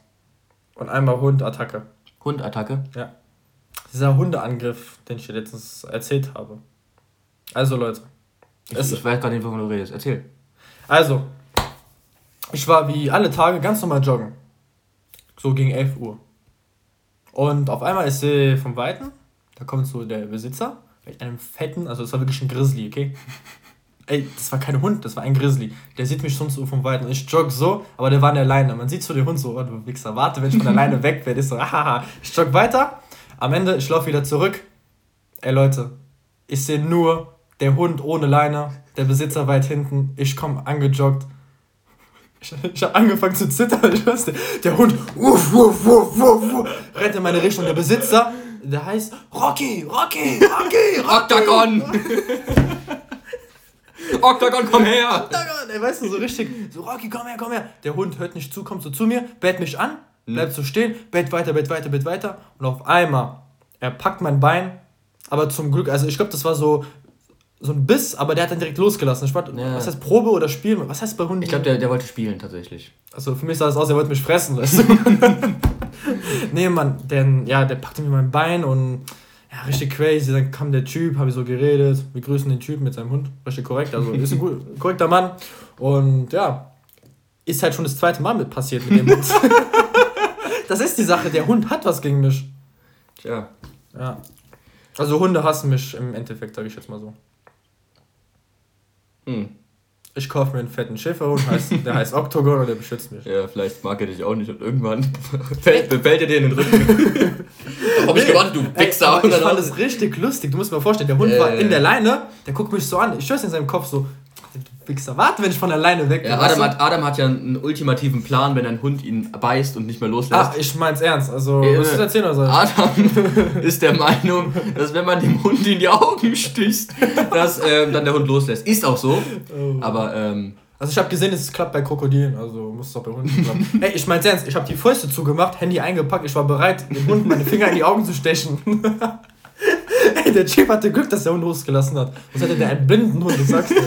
[SPEAKER 1] und einmal Hundattacke.
[SPEAKER 2] Hundattacke?
[SPEAKER 1] Ja. Dieser Hundeangriff, den ich dir letztens erzählt habe. Also Leute.
[SPEAKER 2] Ich, ich weiß gar nicht, wovon du redest. Erzähl.
[SPEAKER 1] Also, ich war wie alle Tage ganz normal joggen. So gegen 11 Uhr. Und auf einmal ist sie vom Weiten, da kommt so der Besitzer mit einem fetten, also das war wirklich ein Grizzly, okay? [laughs] Ey, das war kein Hund, das war ein Grizzly. Der sieht mich sonst so vom Weiten. Ich jogge so, aber der war an der Leine. Man sieht so den Hund so, oh, du Wichser, warte, wenn ich von der Leine [laughs] weg werde. Ich so, haha. Ich jogge weiter. Am Ende, ich laufe wieder zurück. Ey, Leute, ich sehe nur der Hund ohne Leine, der Besitzer weit hinten. Ich komme angejoggt ich, ich habe angefangen zu zittern. [laughs] Ich weiß, der, der Hund uff, uff, uff, uff, rennt in meine Richtung. Der Besitzer, der heißt Rocky, Rocky, Rocky, [laughs] Rocky. Octagon. [laughs]
[SPEAKER 2] Octagon, komm her.
[SPEAKER 1] Octagon, ey, weißt du, so richtig, so Rocky, komm her, komm her. Der Hund hört nicht zu, kommt so zu mir, bellt mich an, hm. bleibt so stehen, bellt weiter, bellt weiter, bellt weiter. Und auf einmal, er packt mein Bein, aber zum Glück, also ich glaube, das war so so ein Biss, aber der hat dann direkt losgelassen. War, ja. Was heißt Probe oder Spielen? Was heißt bei Hunden?
[SPEAKER 2] Ich glaube, der, der wollte spielen tatsächlich.
[SPEAKER 1] Also für mich sah es aus, er wollte mich fressen, weißt du? [laughs] nee, Mann, denn, ja, der packte mir mein Bein und ja, richtig crazy. Dann kam der Typ, habe ich so geredet. Wir grüßen den Typen mit seinem Hund. Richtig korrekt, also ist ein [laughs] gut, korrekter Mann. Und ja, ist halt schon das zweite Mal mit passiert mit dem Hund. [laughs] das ist die Sache, der Hund hat was gegen mich. Tja. Ja. Also Hunde hassen mich im Endeffekt, sage ich jetzt mal so. Hm. Ich kaufe mir einen fetten Schäferhund, der heißt Octagon und der beschützt mich.
[SPEAKER 2] Ja, vielleicht mag er dich auch nicht und irgendwann [laughs] fällt, befällt er dir in den Rücken. [laughs] hab ich gewartet, du
[SPEAKER 1] Wichser. Ich fand es richtig lustig. Du musst mir vorstellen, der Hund äh, war in der Leine, der guckt mich so an. Ich höre in seinem Kopf so, Wichser, warte, wenn ich von alleine weg bin.
[SPEAKER 2] Ja, Adam, hat, Adam hat ja einen ultimativen Plan, wenn ein Hund ihn beißt und nicht mehr loslässt.
[SPEAKER 1] Ach, ich mein's ernst. Also, äh, was ist erzählen oder so?
[SPEAKER 2] Adam [laughs] ist der Meinung, dass wenn man dem Hund in die Augen sticht, dass ähm, dann der Hund loslässt. Ist auch so. Oh. Aber ähm,
[SPEAKER 1] Also ich habe gesehen, es klappt bei Krokodilen, also muss es auch bei Hunden klappen. [laughs] Ey, ich mein's ernst, ich habe die Fäuste zugemacht, Handy eingepackt, ich war bereit, dem Hund meine Finger in die Augen zu stechen. [laughs] Ey, der Chip hatte Glück, dass der Hund losgelassen hat. Was hätte der einen blinden Hund, ich sag's dir.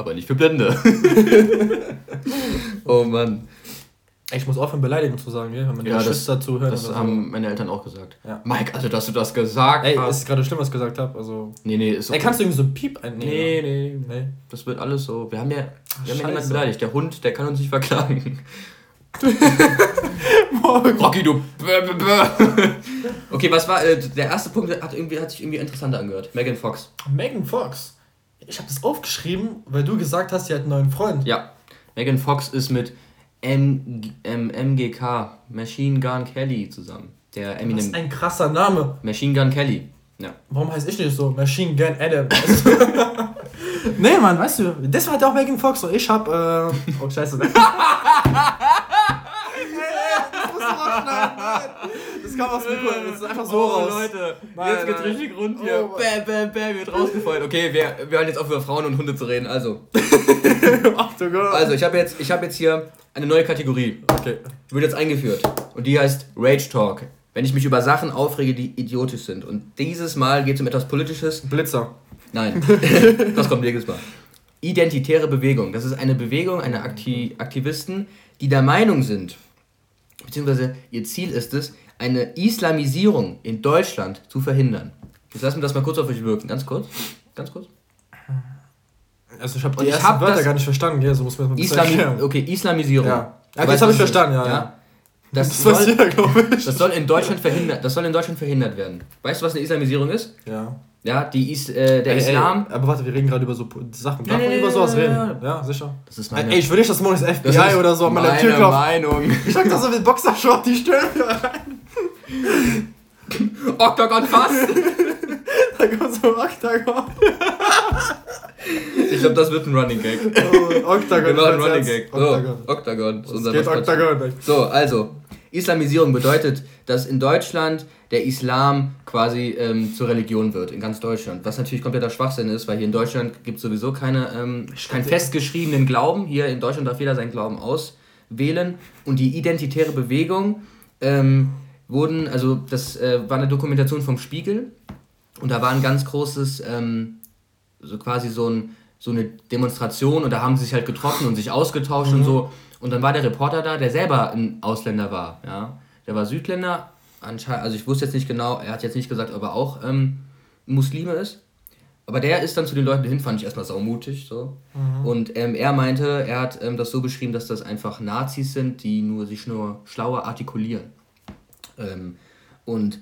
[SPEAKER 2] Aber nicht für Blinde. [laughs] oh Mann.
[SPEAKER 1] Ich muss aufhören, Beleidigung zu sagen, ja, wenn meine ja,
[SPEAKER 2] das, zuhören. Das haben so. meine Eltern auch gesagt. Ja. Mike, also dass du das gesagt
[SPEAKER 1] Ey, hast. Ey, ist gerade schlimm, was ich gesagt habe. Also. Nee, nee, ist okay. Ey, kannst du irgendwie so Piep einnehmen? Nee,
[SPEAKER 2] nee, nee. Das wird alles so. Wir haben ja, wir haben ja niemanden beleidigt. Der Hund, der kann uns nicht verklagen. [laughs] Rocky, du. okay, was war. Äh, der erste Punkt hat, irgendwie, hat sich irgendwie interessanter angehört. Megan Fox.
[SPEAKER 1] Megan Fox? Ich habe das aufgeschrieben, weil du gesagt hast, sie hat einen neuen Freund.
[SPEAKER 2] Ja. Megan Fox ist mit M M MGK, Machine Gun Kelly zusammen. Der
[SPEAKER 1] Eminem. Das ist ein krasser Name.
[SPEAKER 2] Machine Gun Kelly. Ja.
[SPEAKER 1] Warum heißt ich nicht so? Machine Gun Adam. [laughs] nee, Mann, weißt du, das war doch Megan Fox und ich hab. Äh, oh, scheiße. Ne? [laughs] [laughs]
[SPEAKER 2] Das kam aus dem Das ist einfach so oh, raus. Leute, nein, jetzt geht's richtig rund hier. Oh, bam, bam, bam, wird rausgefeuert. Okay, wir, wir hören jetzt auf über Frauen und Hunde zu reden. Also. [laughs] Ach du Gott. Also, ich habe jetzt, hab jetzt hier eine neue Kategorie. Okay. Die wird jetzt eingeführt. Und die heißt Rage Talk. Wenn ich mich über Sachen aufrege, die idiotisch sind. Und dieses Mal geht es um etwas Politisches. Blitzer. Nein. [laughs] das kommt nächstes Mal. Identitäre Bewegung. Das ist eine Bewegung einer Akti Aktivisten, die der Meinung sind, beziehungsweise ihr Ziel ist es, eine Islamisierung in Deutschland zu verhindern. Jetzt lassen wir das mal kurz auf euch wirken. Ganz kurz. Ganz kurz. Also ich habe die ersten hab Wörter gar nicht verstanden, ja, so muss man das Islami erklären. Okay, Islamisierung. Ja, ja das habe ich verstanden, ja. ja. Das, das, soll, jeder, ich. das soll in Deutschland verhindert, das soll in Deutschland verhindert werden. Weißt du, was eine Islamisierung ist? Ja. Ja, die ist äh, der ey, Islam.
[SPEAKER 1] Ey, aber warte, wir reden gerade über so Sachen. Darf man über sowas reden? Ja, sicher. Das ist meine, ey, ich will nicht, dass morgen das FBI das oder so an meiner Tür klopft. Meinung. Ich sag das so mit Boxershort, die wir rein. [laughs] Octagon fast. [laughs] da kommt so ein Octagon.
[SPEAKER 2] Ich glaube, das wird ein Running Gag. Oh, Octagon. Genau, ein Running Gag. So, Octagon. Octagon. Ist unser geht Octagon. So, also, Islamisierung bedeutet, dass in Deutschland der Islam quasi ähm, zur Religion wird, in ganz Deutschland. Was natürlich kompletter Schwachsinn ist, weil hier in Deutschland gibt es sowieso keine, ähm, keinen festgeschriebenen Glauben. Hier in Deutschland darf jeder seinen Glauben auswählen. Und die identitäre Bewegung ähm, wurden, also das äh, war eine Dokumentation vom Spiegel. Und da war ein ganz großes, ähm, so quasi so, ein, so eine Demonstration und da haben sie sich halt getroffen und sich ausgetauscht mhm. und so. Und dann war der Reporter da, der selber ein Ausländer war. Ja? Der war Südländer, anscheinend, also ich wusste jetzt nicht genau, er hat jetzt nicht gesagt, ob er auch ähm, Muslime ist. Aber der ist dann zu den Leuten hin, fand ich erstmal saumutig. So. Mhm. Und ähm, er meinte, er hat ähm, das so beschrieben, dass das einfach Nazis sind, die nur sich nur schlauer artikulieren. Ähm, und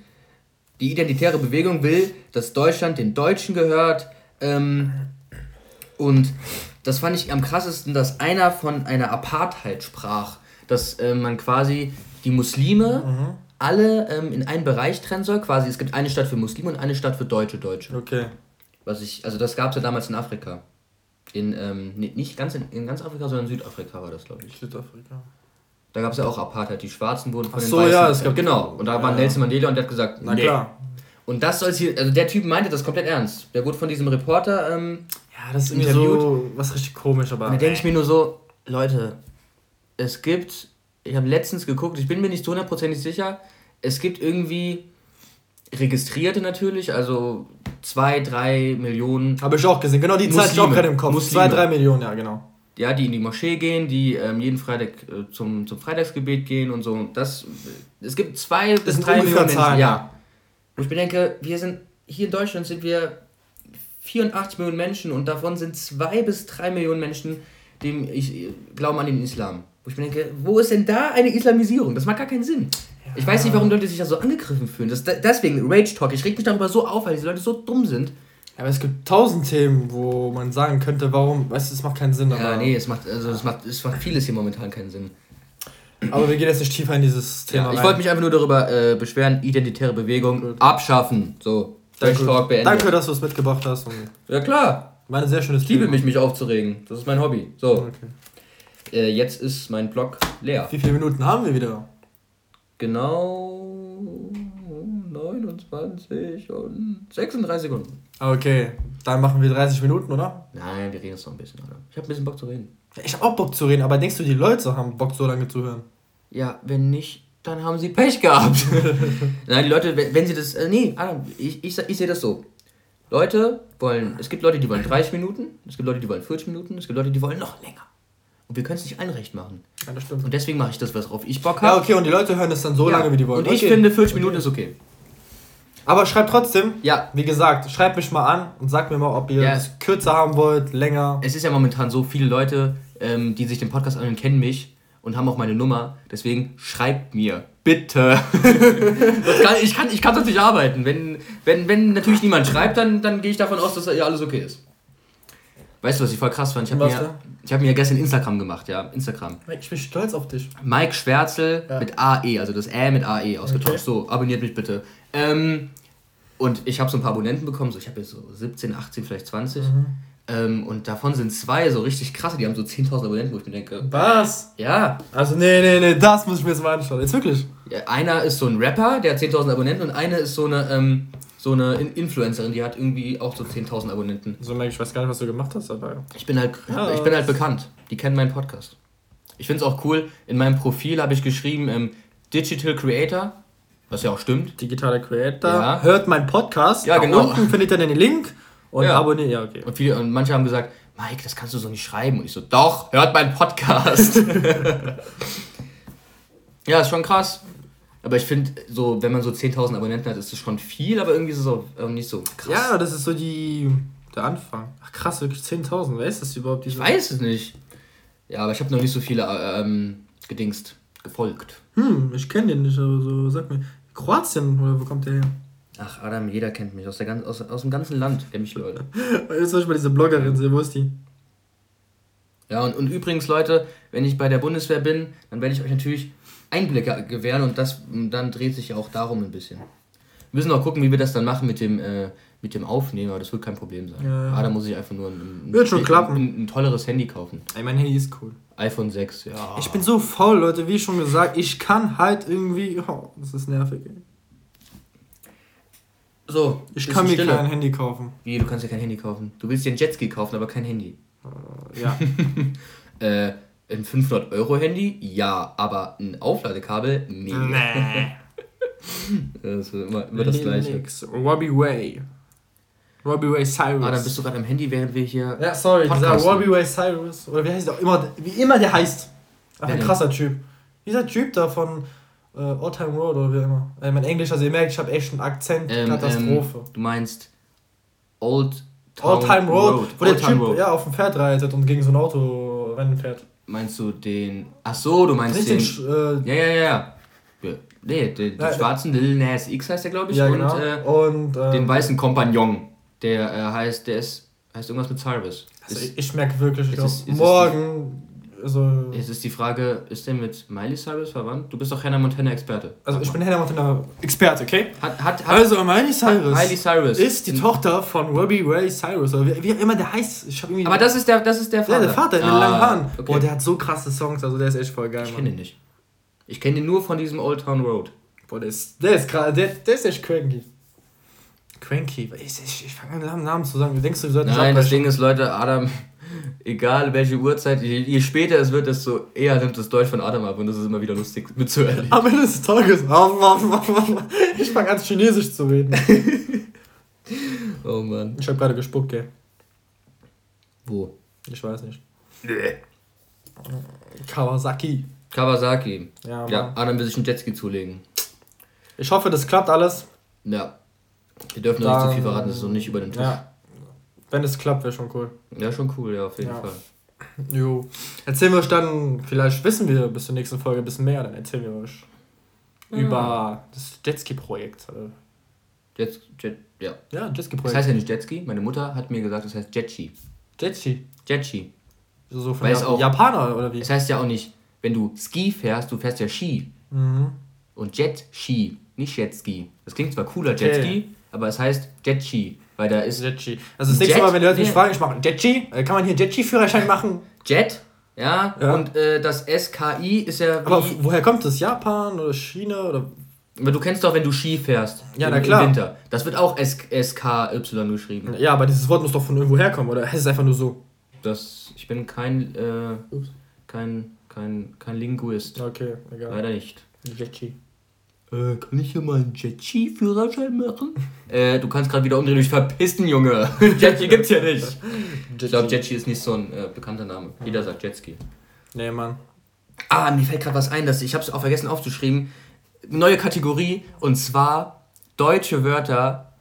[SPEAKER 2] die identitäre Bewegung will, dass Deutschland den Deutschen gehört. Ähm, und das fand ich am krassesten, dass einer von einer Apartheid sprach. Dass äh, man quasi die Muslime mhm. alle ähm, in einen Bereich trennen soll. Quasi, es gibt eine Stadt für Muslime und eine Stadt für deutsche Deutsche. Okay. Was ich, also das gab es ja damals in Afrika. In, ähm, nicht ganz in, in ganz Afrika, sondern in Südafrika war das, glaube ich. Südafrika. Da gab es ja auch Apartheid. Die Schwarzen wurden von Ach den so, Weißen. ja, es gab genau. Und da ja, war Nelson Mandela und der hat gesagt, na nee. klar. Und das soll hier, also der Typ meinte das komplett ernst. Der wurde von diesem Reporter ähm, ja, das ist irgendwie
[SPEAKER 1] so was richtig komisch, aber.
[SPEAKER 2] Und da denke ich mir nur so, Leute, es gibt, ich habe letztens geguckt, ich bin mir nicht so hundertprozentig sicher, es gibt irgendwie Registrierte natürlich, also zwei, drei Millionen.
[SPEAKER 1] Habe ich auch gesehen, genau die Zahl ist auch gerade im Kopf. Muslime. Zwei, drei Millionen, ja, genau.
[SPEAKER 2] Ja, die in die Moschee gehen, die ähm, jeden Freitag äh, zum, zum Freitagsgebet gehen und so. Das, es gibt zwei das bis drei Millionen Zahlen, ja. Und ich denke, wir sind, hier in Deutschland sind wir 84 Millionen Menschen und davon sind zwei bis drei Millionen Menschen, dem ich glauben an den Islam. Wo ich mir denke, wo ist denn da eine Islamisierung? Das macht gar keinen Sinn. Ja. Ich weiß nicht, warum Leute sich da so angegriffen fühlen. Das, deswegen, Rage Talk, ich reg mich darüber so auf, weil diese Leute so dumm sind.
[SPEAKER 1] Aber es gibt tausend Themen, wo man sagen könnte, warum, weißt du, es macht keinen Sinn.
[SPEAKER 2] Ja, nee, es macht, also es macht, es macht vieles hier momentan keinen Sinn.
[SPEAKER 1] Aber wir gehen jetzt nicht tiefer in dieses Thema.
[SPEAKER 2] Ja, ich wollte mich einfach nur darüber äh, beschweren, identitäre Bewegung abschaffen. So,
[SPEAKER 1] Danke, Talk beendet. Danke, dass du es mitgebracht hast.
[SPEAKER 2] ja, klar.
[SPEAKER 1] War ein sehr schönes
[SPEAKER 2] Ich liebe mich, mich aufzuregen. Das ist mein Hobby. So. Okay. Äh, jetzt ist mein Blog leer.
[SPEAKER 1] Wie viele Minuten haben wir wieder?
[SPEAKER 2] Genau 29. 22 und 36 Sekunden.
[SPEAKER 1] Okay, dann machen wir 30 Minuten, oder?
[SPEAKER 2] Nein, wir reden jetzt noch ein bisschen, oder? Ich habe ein bisschen Bock zu reden.
[SPEAKER 1] Ich habe auch Bock zu reden, aber denkst du, die Leute haben Bock, so lange zu hören?
[SPEAKER 2] Ja, wenn nicht, dann haben sie Pech gehabt. [laughs] Nein, die Leute, wenn, wenn sie das. Äh, nee, Adam, ich, ich, ich sehe das so. Leute wollen. Es gibt Leute, die wollen 30 Minuten, es gibt Leute, die wollen 40 Minuten, es gibt Leute, die wollen noch länger. Und wir können es nicht allen recht machen. Ja, das stimmt. Und deswegen mache ich das, worauf ich Bock habe.
[SPEAKER 1] Ja, okay, und die Leute hören es dann so ja. lange, wie die wollen.
[SPEAKER 2] Und ich okay. finde, 40 Minuten ist okay.
[SPEAKER 1] Aber schreibt trotzdem, ja. wie gesagt, schreibt mich mal an und sagt mir mal, ob ihr ja. es kürzer haben wollt, länger.
[SPEAKER 2] Es ist ja momentan so, viele Leute, ähm, die sich den Podcast anhören, kennen mich und haben auch meine Nummer. Deswegen schreibt mir, bitte. [laughs] kann, ich, kann, ich kann das nicht arbeiten. Wenn, wenn, wenn natürlich niemand schreibt, dann, dann gehe ich davon aus, dass ja alles okay ist. Weißt du, was ich voll krass fand? Ich habe mir, hab mir gestern Instagram gemacht, ja. Instagram.
[SPEAKER 1] Ich bin stolz auf dich.
[SPEAKER 2] Mike Schwärzel ja. mit AE, also das Ä mit AE ausgetauscht. Okay. So, abonniert mich bitte. Ähm, und ich habe so ein paar Abonnenten bekommen, so ich habe jetzt so 17, 18, vielleicht 20. Mhm. Ähm, und davon sind zwei so richtig krasse, die haben so 10.000 Abonnenten, wo ich mir denke.
[SPEAKER 1] Was?
[SPEAKER 2] Ja.
[SPEAKER 1] Also, nee, nee, nee, das muss ich mir jetzt mal anschauen. Jetzt wirklich.
[SPEAKER 2] Ja, einer ist so ein Rapper, der hat 10.000 Abonnenten und eine ist so eine, ähm, so eine Influencerin, die hat irgendwie auch so 10.000 Abonnenten.
[SPEAKER 1] So, Mike, ich weiß gar nicht, was du gemacht hast dabei.
[SPEAKER 2] Ich bin halt, ja, ich bin halt bekannt. Die kennen meinen Podcast. Ich finde es auch cool, in meinem Profil habe ich geschrieben, ähm, Digital Creator, was ja auch stimmt.
[SPEAKER 1] Digitaler Creator. Ja. Hört meinen Podcast. Ja, genau. Unten findet ihr den Link. Und ja. abonniert, ja, okay.
[SPEAKER 2] Und, viele, und manche haben gesagt, Mike, das kannst du so nicht schreiben. Und ich so, doch, hört meinen Podcast. [laughs] ja, ist schon krass. Aber ich finde, so, wenn man so 10.000 Abonnenten hat, ist das schon viel, aber irgendwie ist es auch nicht so
[SPEAKER 1] krass. Ja, das ist so die, der Anfang. Ach krass, wirklich 10.000. Wer ist das überhaupt?
[SPEAKER 2] Ich weiß es nicht. Ja, aber ich habe noch nicht so viele ähm, gedingst gefolgt.
[SPEAKER 1] Hm, ich kenne den nicht, aber so, sag mir. Kroatien, oder wo kommt der her?
[SPEAKER 2] Ach, Adam, jeder kennt mich. Aus, der ganz, aus, aus dem ganzen Land kenne mich Leute. [laughs]
[SPEAKER 1] Jetzt soll ich mal diese Bloggerin sehen. Wo ist die?
[SPEAKER 2] Ja, und, und übrigens, Leute, wenn ich bei der Bundeswehr bin, dann werde ich euch natürlich Einblicke gewähren und das dann dreht sich ja auch darum ein bisschen. Wir müssen auch gucken, wie wir das dann machen mit dem, äh, mit dem Aufnehmen, aber das wird kein Problem sein. Ja, ja. Ah, da muss ich einfach nur ein, ein,
[SPEAKER 1] wird schon klappen.
[SPEAKER 2] Ein, ein, tolleres Handy kaufen.
[SPEAKER 1] Ey, mein Handy ist cool.
[SPEAKER 2] iPhone 6, ja.
[SPEAKER 1] Ich bin so faul, Leute, wie schon gesagt, ich kann halt irgendwie. Oh, das ist nervig, ey. So, ich kann mir Stille. kein Handy kaufen.
[SPEAKER 2] Wie, du kannst ja kein Handy kaufen? Du willst dir ein Jetski kaufen, aber kein Handy.
[SPEAKER 1] Uh, ja. [laughs]
[SPEAKER 2] äh, ein 500-Euro-Handy? Ja, aber ein Aufladekabel? Nee. Nee. [laughs] das ist immer, immer das Gleiche. Nix.
[SPEAKER 1] Robbie Way. Robbie Way Cyrus.
[SPEAKER 2] Ah, dann bist du gerade am Handy, während wir hier.
[SPEAKER 1] Ja, sorry, dieser Robbie Way Cyrus. Oder wie heißt der auch immer, wie immer der heißt. Ach, ein krasser Typ. Dieser Typ da von äh, All Time Road oder wie immer. Äh, mein Englisch, also ihr merkt, ich habe echt einen Akzent, ähm, Katastrophe.
[SPEAKER 2] Ähm, du meinst Old
[SPEAKER 1] Town All Time Road, Road. wo Old der Typ ja, auf dem Pferd reitet und gegen so ein Auto Rennen fährt.
[SPEAKER 2] Meinst du den. Ach so, du meinst den. den äh, ja, ja, ja. ja. Nee, den, den ja, schwarzen Lil Nas X heißt der, glaube ich. Ja, genau. Und, äh, und ähm, den weißen Kompagnon. Der äh, heißt, der ist. heißt irgendwas mit Cyrus.
[SPEAKER 1] Also ist, ich merke wirklich, ich glaub, morgen also
[SPEAKER 2] Jetzt ist die Frage, ist der mit Miley Cyrus verwandt? Du bist doch Hannah Montana Experte.
[SPEAKER 1] Also ich bin Hannah Montana Experte, okay? Hat, hat, hat also Miley Cyrus, Miley Cyrus ist die Tochter von Robbie Ray Cyrus, oder wie, wie immer der heißt. Ich
[SPEAKER 2] irgendwie Aber das ist der, das ist der
[SPEAKER 1] Vater. Ja, der Vater mit ah, langen Haaren. Okay. Boah, der hat so krasse Songs, also der ist echt voll geil.
[SPEAKER 2] Ich kenne ihn nicht. Ich kenne ihn nur von diesem Old Town Road.
[SPEAKER 1] Boah, der ist, der ist, der, der ist echt cranky. Cranky. Ich, ich, ich fange an, den Namen zu sagen. Du denkst, du
[SPEAKER 2] solltest Nein, das Ding ist, Leute, Adam egal welche Uhrzeit, je, je, später es wird, desto eher nimmt das Deutsch von Adam ab und das ist immer wieder lustig mitzuerleben.
[SPEAKER 1] Am Ende des Tages, [laughs] ich fange an Chinesisch zu reden.
[SPEAKER 2] oh Mann.
[SPEAKER 1] Ich habe gerade gespuckt, gell?
[SPEAKER 2] Wo?
[SPEAKER 1] Ich weiß nicht. Kawasaki.
[SPEAKER 2] Kawasaki. Ja, Mann. ja Adam will sich einen Jetski zulegen.
[SPEAKER 1] Ich hoffe, das klappt alles.
[SPEAKER 2] Ja. Wir dürfen noch nicht zu so viel verraten, das ist noch nicht über den Tisch. Ja.
[SPEAKER 1] Wenn es klappt, wäre schon cool.
[SPEAKER 2] Ja, schon cool, ja, auf jeden ja. Fall.
[SPEAKER 1] Jo. Erzählen wir euch dann, vielleicht wissen wir bis zur nächsten Folge ein bisschen mehr, dann erzählen wir euch ja. über das Jetski-Projekt.
[SPEAKER 2] Jet, Jet, ja.
[SPEAKER 1] Ja, Jetski-Projekt.
[SPEAKER 2] Das heißt ja nicht Jetski. Meine Mutter hat mir gesagt, das heißt Jetski.
[SPEAKER 1] Jetski?
[SPEAKER 2] Jetski.
[SPEAKER 1] So, so von auch, Japaner oder wie?
[SPEAKER 2] Das heißt ja auch nicht, wenn du Ski fährst, du fährst ja Ski.
[SPEAKER 1] Mhm.
[SPEAKER 2] Und Jet-Ski, nicht Jetski. Das klingt zwar cooler, okay. Jetski, aber es heißt Jetski. Weil da ist.
[SPEAKER 1] Jetski. Also das nächste Mal, wenn die Leute mich fragen, ich mache Jetski. Äh, kann man hier Jetski-Führerschein machen?
[SPEAKER 2] Jet? Ja. ja. Und äh, das SKI ist ja.
[SPEAKER 1] Aber woher kommt das? Japan oder China oder.
[SPEAKER 2] Aber du kennst doch, wenn du Ski fährst. Ja, im, na klar. Im Winter. Das wird auch SKY geschrieben.
[SPEAKER 1] Ja, aber dieses Wort muss doch von irgendwo herkommen, oder es einfach nur so?
[SPEAKER 2] Das, ich bin kein, äh, kein, kein, kein Linguist. Okay, egal. Leider nicht. Jetski. Äh, kann ich hier mal einen Jetski-Führerschein machen? äh, du kannst gerade wieder umdrehen, dich verpissen, Junge. [laughs] Jetski gibt's ja nicht. Ich glaube, Jetski ist nicht so ein äh, bekannter Name. Jeder sagt Jetski.
[SPEAKER 1] Nee, Mann.
[SPEAKER 2] Ah, mir fällt gerade was ein, dass ich habe es auch vergessen aufzuschreiben. Neue Kategorie und zwar deutsche Wörter,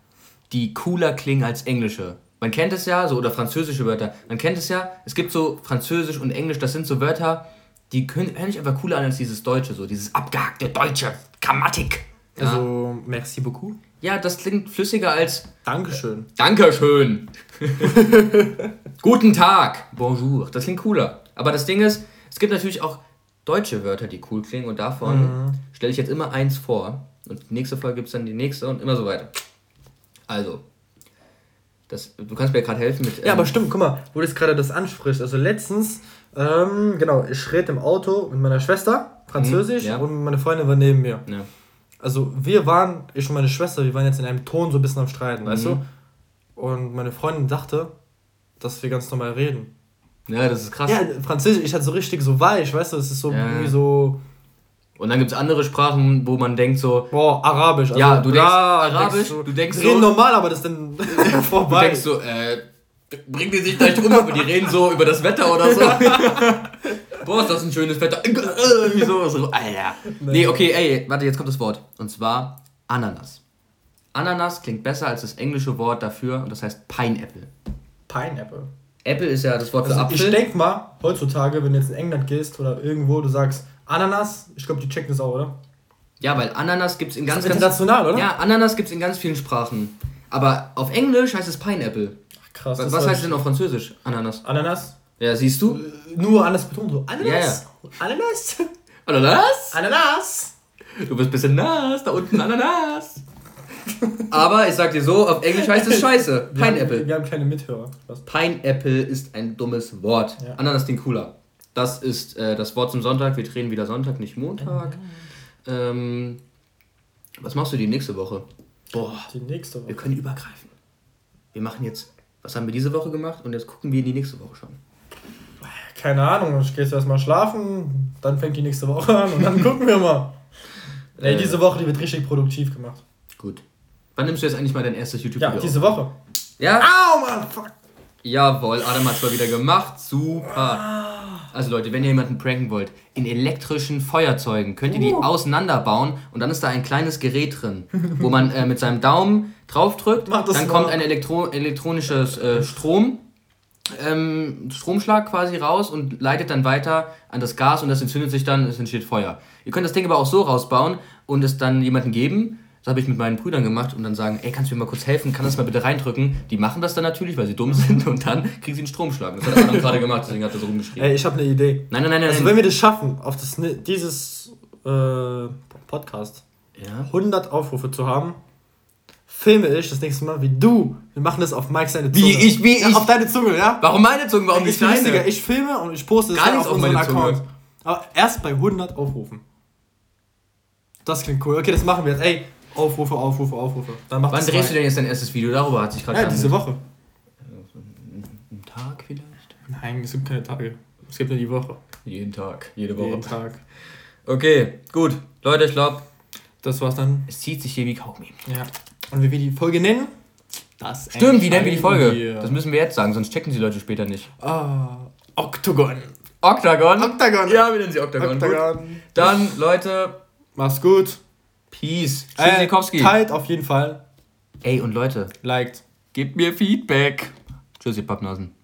[SPEAKER 2] die cooler klingen als englische. Man kennt es ja, so oder französische Wörter. Man kennt es ja, es gibt so Französisch und Englisch, das sind so Wörter, die können, hören sich einfach cooler an als dieses Deutsche, so dieses abgehackte Deutsche, Grammatik.
[SPEAKER 1] Ja. Also, merci beaucoup.
[SPEAKER 2] Ja, das klingt flüssiger als.
[SPEAKER 1] Dankeschön.
[SPEAKER 2] Dankeschön. [laughs] Guten Tag. Bonjour. Das klingt cooler. Aber das Ding ist, es gibt natürlich auch deutsche Wörter, die cool klingen und davon mhm. stelle ich jetzt immer eins vor. Und nächste Folge gibt es dann die nächste und immer so weiter. Also, das, du kannst mir gerade helfen mit.
[SPEAKER 1] Ähm, ja, aber ähm, stimmt, guck mal, wo du jetzt gerade das ansprichst. Also letztens, ähm, genau, ich rede im Auto mit meiner Schwester, Französisch, mhm, ja. und meine Freundin war neben mir. Ja. Also wir waren, ich und meine Schwester, wir waren jetzt in einem Ton so ein bisschen am Streiten, mhm. weißt du? Und meine Freundin dachte, dass wir ganz normal reden.
[SPEAKER 2] Ja, das ist krass.
[SPEAKER 1] Ja, Französisch ist halt so richtig so weich, weißt du, es ist so ja. irgendwie so.
[SPEAKER 2] Und dann gibt es andere Sprachen, wo man denkt so.
[SPEAKER 1] Boah, Arabisch. Also ja, du denkst Arabisch, du, du denkst so. reden normal, aber das ist dann [laughs] [laughs] vorbei.
[SPEAKER 2] Du denkst so, äh, bringen die sich gleich um, aber die reden so über das Wetter oder so. [laughs] Boah, ist das ein schönes Wetter. Irgendwie so, so. Alter. Nee, okay, ey, warte, jetzt kommt das Wort. Und zwar Ananas. Ananas klingt besser als das englische Wort dafür und das heißt Pineapple.
[SPEAKER 1] Pineapple?
[SPEAKER 2] Apple ist ja das Wort
[SPEAKER 1] also für Apfel. Ich denk mal, heutzutage, wenn du jetzt in England gehst oder irgendwo, du sagst Ananas, ich glaube, die checken das auch, oder?
[SPEAKER 2] Ja, weil Ananas gibt es in ganz,
[SPEAKER 1] ganz international, oder?
[SPEAKER 2] Ja, Ananas gibt es in ganz vielen Sprachen. Aber auf Englisch heißt es Pineapple. Ach, krass. Was, was heißt denn auf Französisch? Ananas.
[SPEAKER 1] Ananas?
[SPEAKER 2] Ja, siehst du?
[SPEAKER 1] Nur anders betont so. Ananas? Ja, ja. Ananas? [laughs]
[SPEAKER 2] Ananas?
[SPEAKER 1] Ananas?
[SPEAKER 2] Du bist ein bisschen nass, da unten Ananas. Aber ich sag dir so, auf Englisch heißt es [laughs] Scheiße.
[SPEAKER 1] Wir Pineapple. Haben, wir haben keine Mithörer.
[SPEAKER 2] Was? Pineapple ist ein dummes Wort. Ja. Ananas klingt cooler. Das ist äh, das Wort zum Sonntag. Wir drehen wieder Sonntag, nicht Montag. Ähm, was machst du die nächste Woche?
[SPEAKER 1] Boah. Die nächste Woche.
[SPEAKER 2] Wir können übergreifen. Wir machen jetzt, was haben wir diese Woche gemacht und jetzt gucken wir in die nächste Woche schon.
[SPEAKER 1] Keine Ahnung, ich gehe jetzt erstmal schlafen, dann fängt die nächste Woche an und dann [laughs] gucken wir mal. Ey, äh, diese Woche, die wird richtig produktiv gemacht.
[SPEAKER 2] Gut. Wann nimmst du jetzt eigentlich mal dein erstes YouTube-Video?
[SPEAKER 1] Ja, diese Woche.
[SPEAKER 2] Ja?
[SPEAKER 1] Au, Mann, fuck.
[SPEAKER 2] Jawohl, Adam hat es mal wieder gemacht. Super. Also Leute, wenn ihr jemanden pranken wollt, in elektrischen Feuerzeugen könnt ihr die uh. auseinanderbauen und dann ist da ein kleines Gerät drin, wo man äh, mit seinem Daumen draufdrückt, [laughs] dann mal. kommt ein Elektro elektronisches äh, Strom, ähm, Stromschlag quasi raus und leitet dann weiter an das Gas und das entzündet sich dann, es entsteht Feuer. Ihr könnt das Ding aber auch so rausbauen und es dann jemanden geben das habe ich mit meinen Brüdern gemacht und dann sagen, ey, kannst du mir mal kurz helfen? Kann das mal bitte reindrücken? Die machen das dann natürlich, weil sie dumm [laughs] sind und dann kriegen sie einen Stromschlag. Das hat er gerade gemacht, deswegen hat er so rumgeschrieben.
[SPEAKER 1] Ey, ich habe eine Idee.
[SPEAKER 2] Nein, nein, nein,
[SPEAKER 1] Also
[SPEAKER 2] nein.
[SPEAKER 1] wenn wir das schaffen, auf das, dieses äh, Podcast ja? 100 Aufrufe zu haben, filme ich das nächste Mal wie du. Wir machen das auf Mike seine
[SPEAKER 2] Zunge. Wie ich, wie
[SPEAKER 1] ja,
[SPEAKER 2] ich?
[SPEAKER 1] Auf deine Zunge, ja?
[SPEAKER 2] Warum meine Zunge? Warum
[SPEAKER 1] nicht deine? Ich filme und ich poste
[SPEAKER 2] es auf, auf unseren Account. Zunge.
[SPEAKER 1] Aber erst bei 100 Aufrufen. Das klingt cool. Okay, das machen wir jetzt. Ey, Aufrufe, Aufrufe, Aufrufe.
[SPEAKER 2] Dann Wann drehst mal. du denn jetzt dein erstes Video? Darüber hat sich gerade.
[SPEAKER 1] Ja, diese Woche.
[SPEAKER 2] Ein Tag vielleicht?
[SPEAKER 1] Nein, es gibt keine Tage. Es gibt nur die Woche.
[SPEAKER 2] Jeden Tag, jede Woche.
[SPEAKER 1] Jeden Tag.
[SPEAKER 2] Okay, gut. Leute, ich glaube,
[SPEAKER 1] das war's dann.
[SPEAKER 2] Es zieht sich hier wie Kaugummi.
[SPEAKER 1] Ja. Und wie wir die Folge nennen?
[SPEAKER 2] Das Stimmt, wie nennen wir die Folge? Wir. Das müssen wir jetzt sagen, sonst checken die Leute später nicht.
[SPEAKER 1] Ah, Octagon.
[SPEAKER 2] Octagon?
[SPEAKER 1] Octagon.
[SPEAKER 2] Ja, wir nennen sie Octagon. Octagon. Gut. Dann, Leute.
[SPEAKER 1] Mach's gut.
[SPEAKER 2] Peace.
[SPEAKER 1] Tschüssikowski. Äh, teilt auf jeden Fall.
[SPEAKER 2] Ey, und Leute.
[SPEAKER 1] Liked.
[SPEAKER 2] Gebt mir Feedback. Tschüssi, Pappnasen.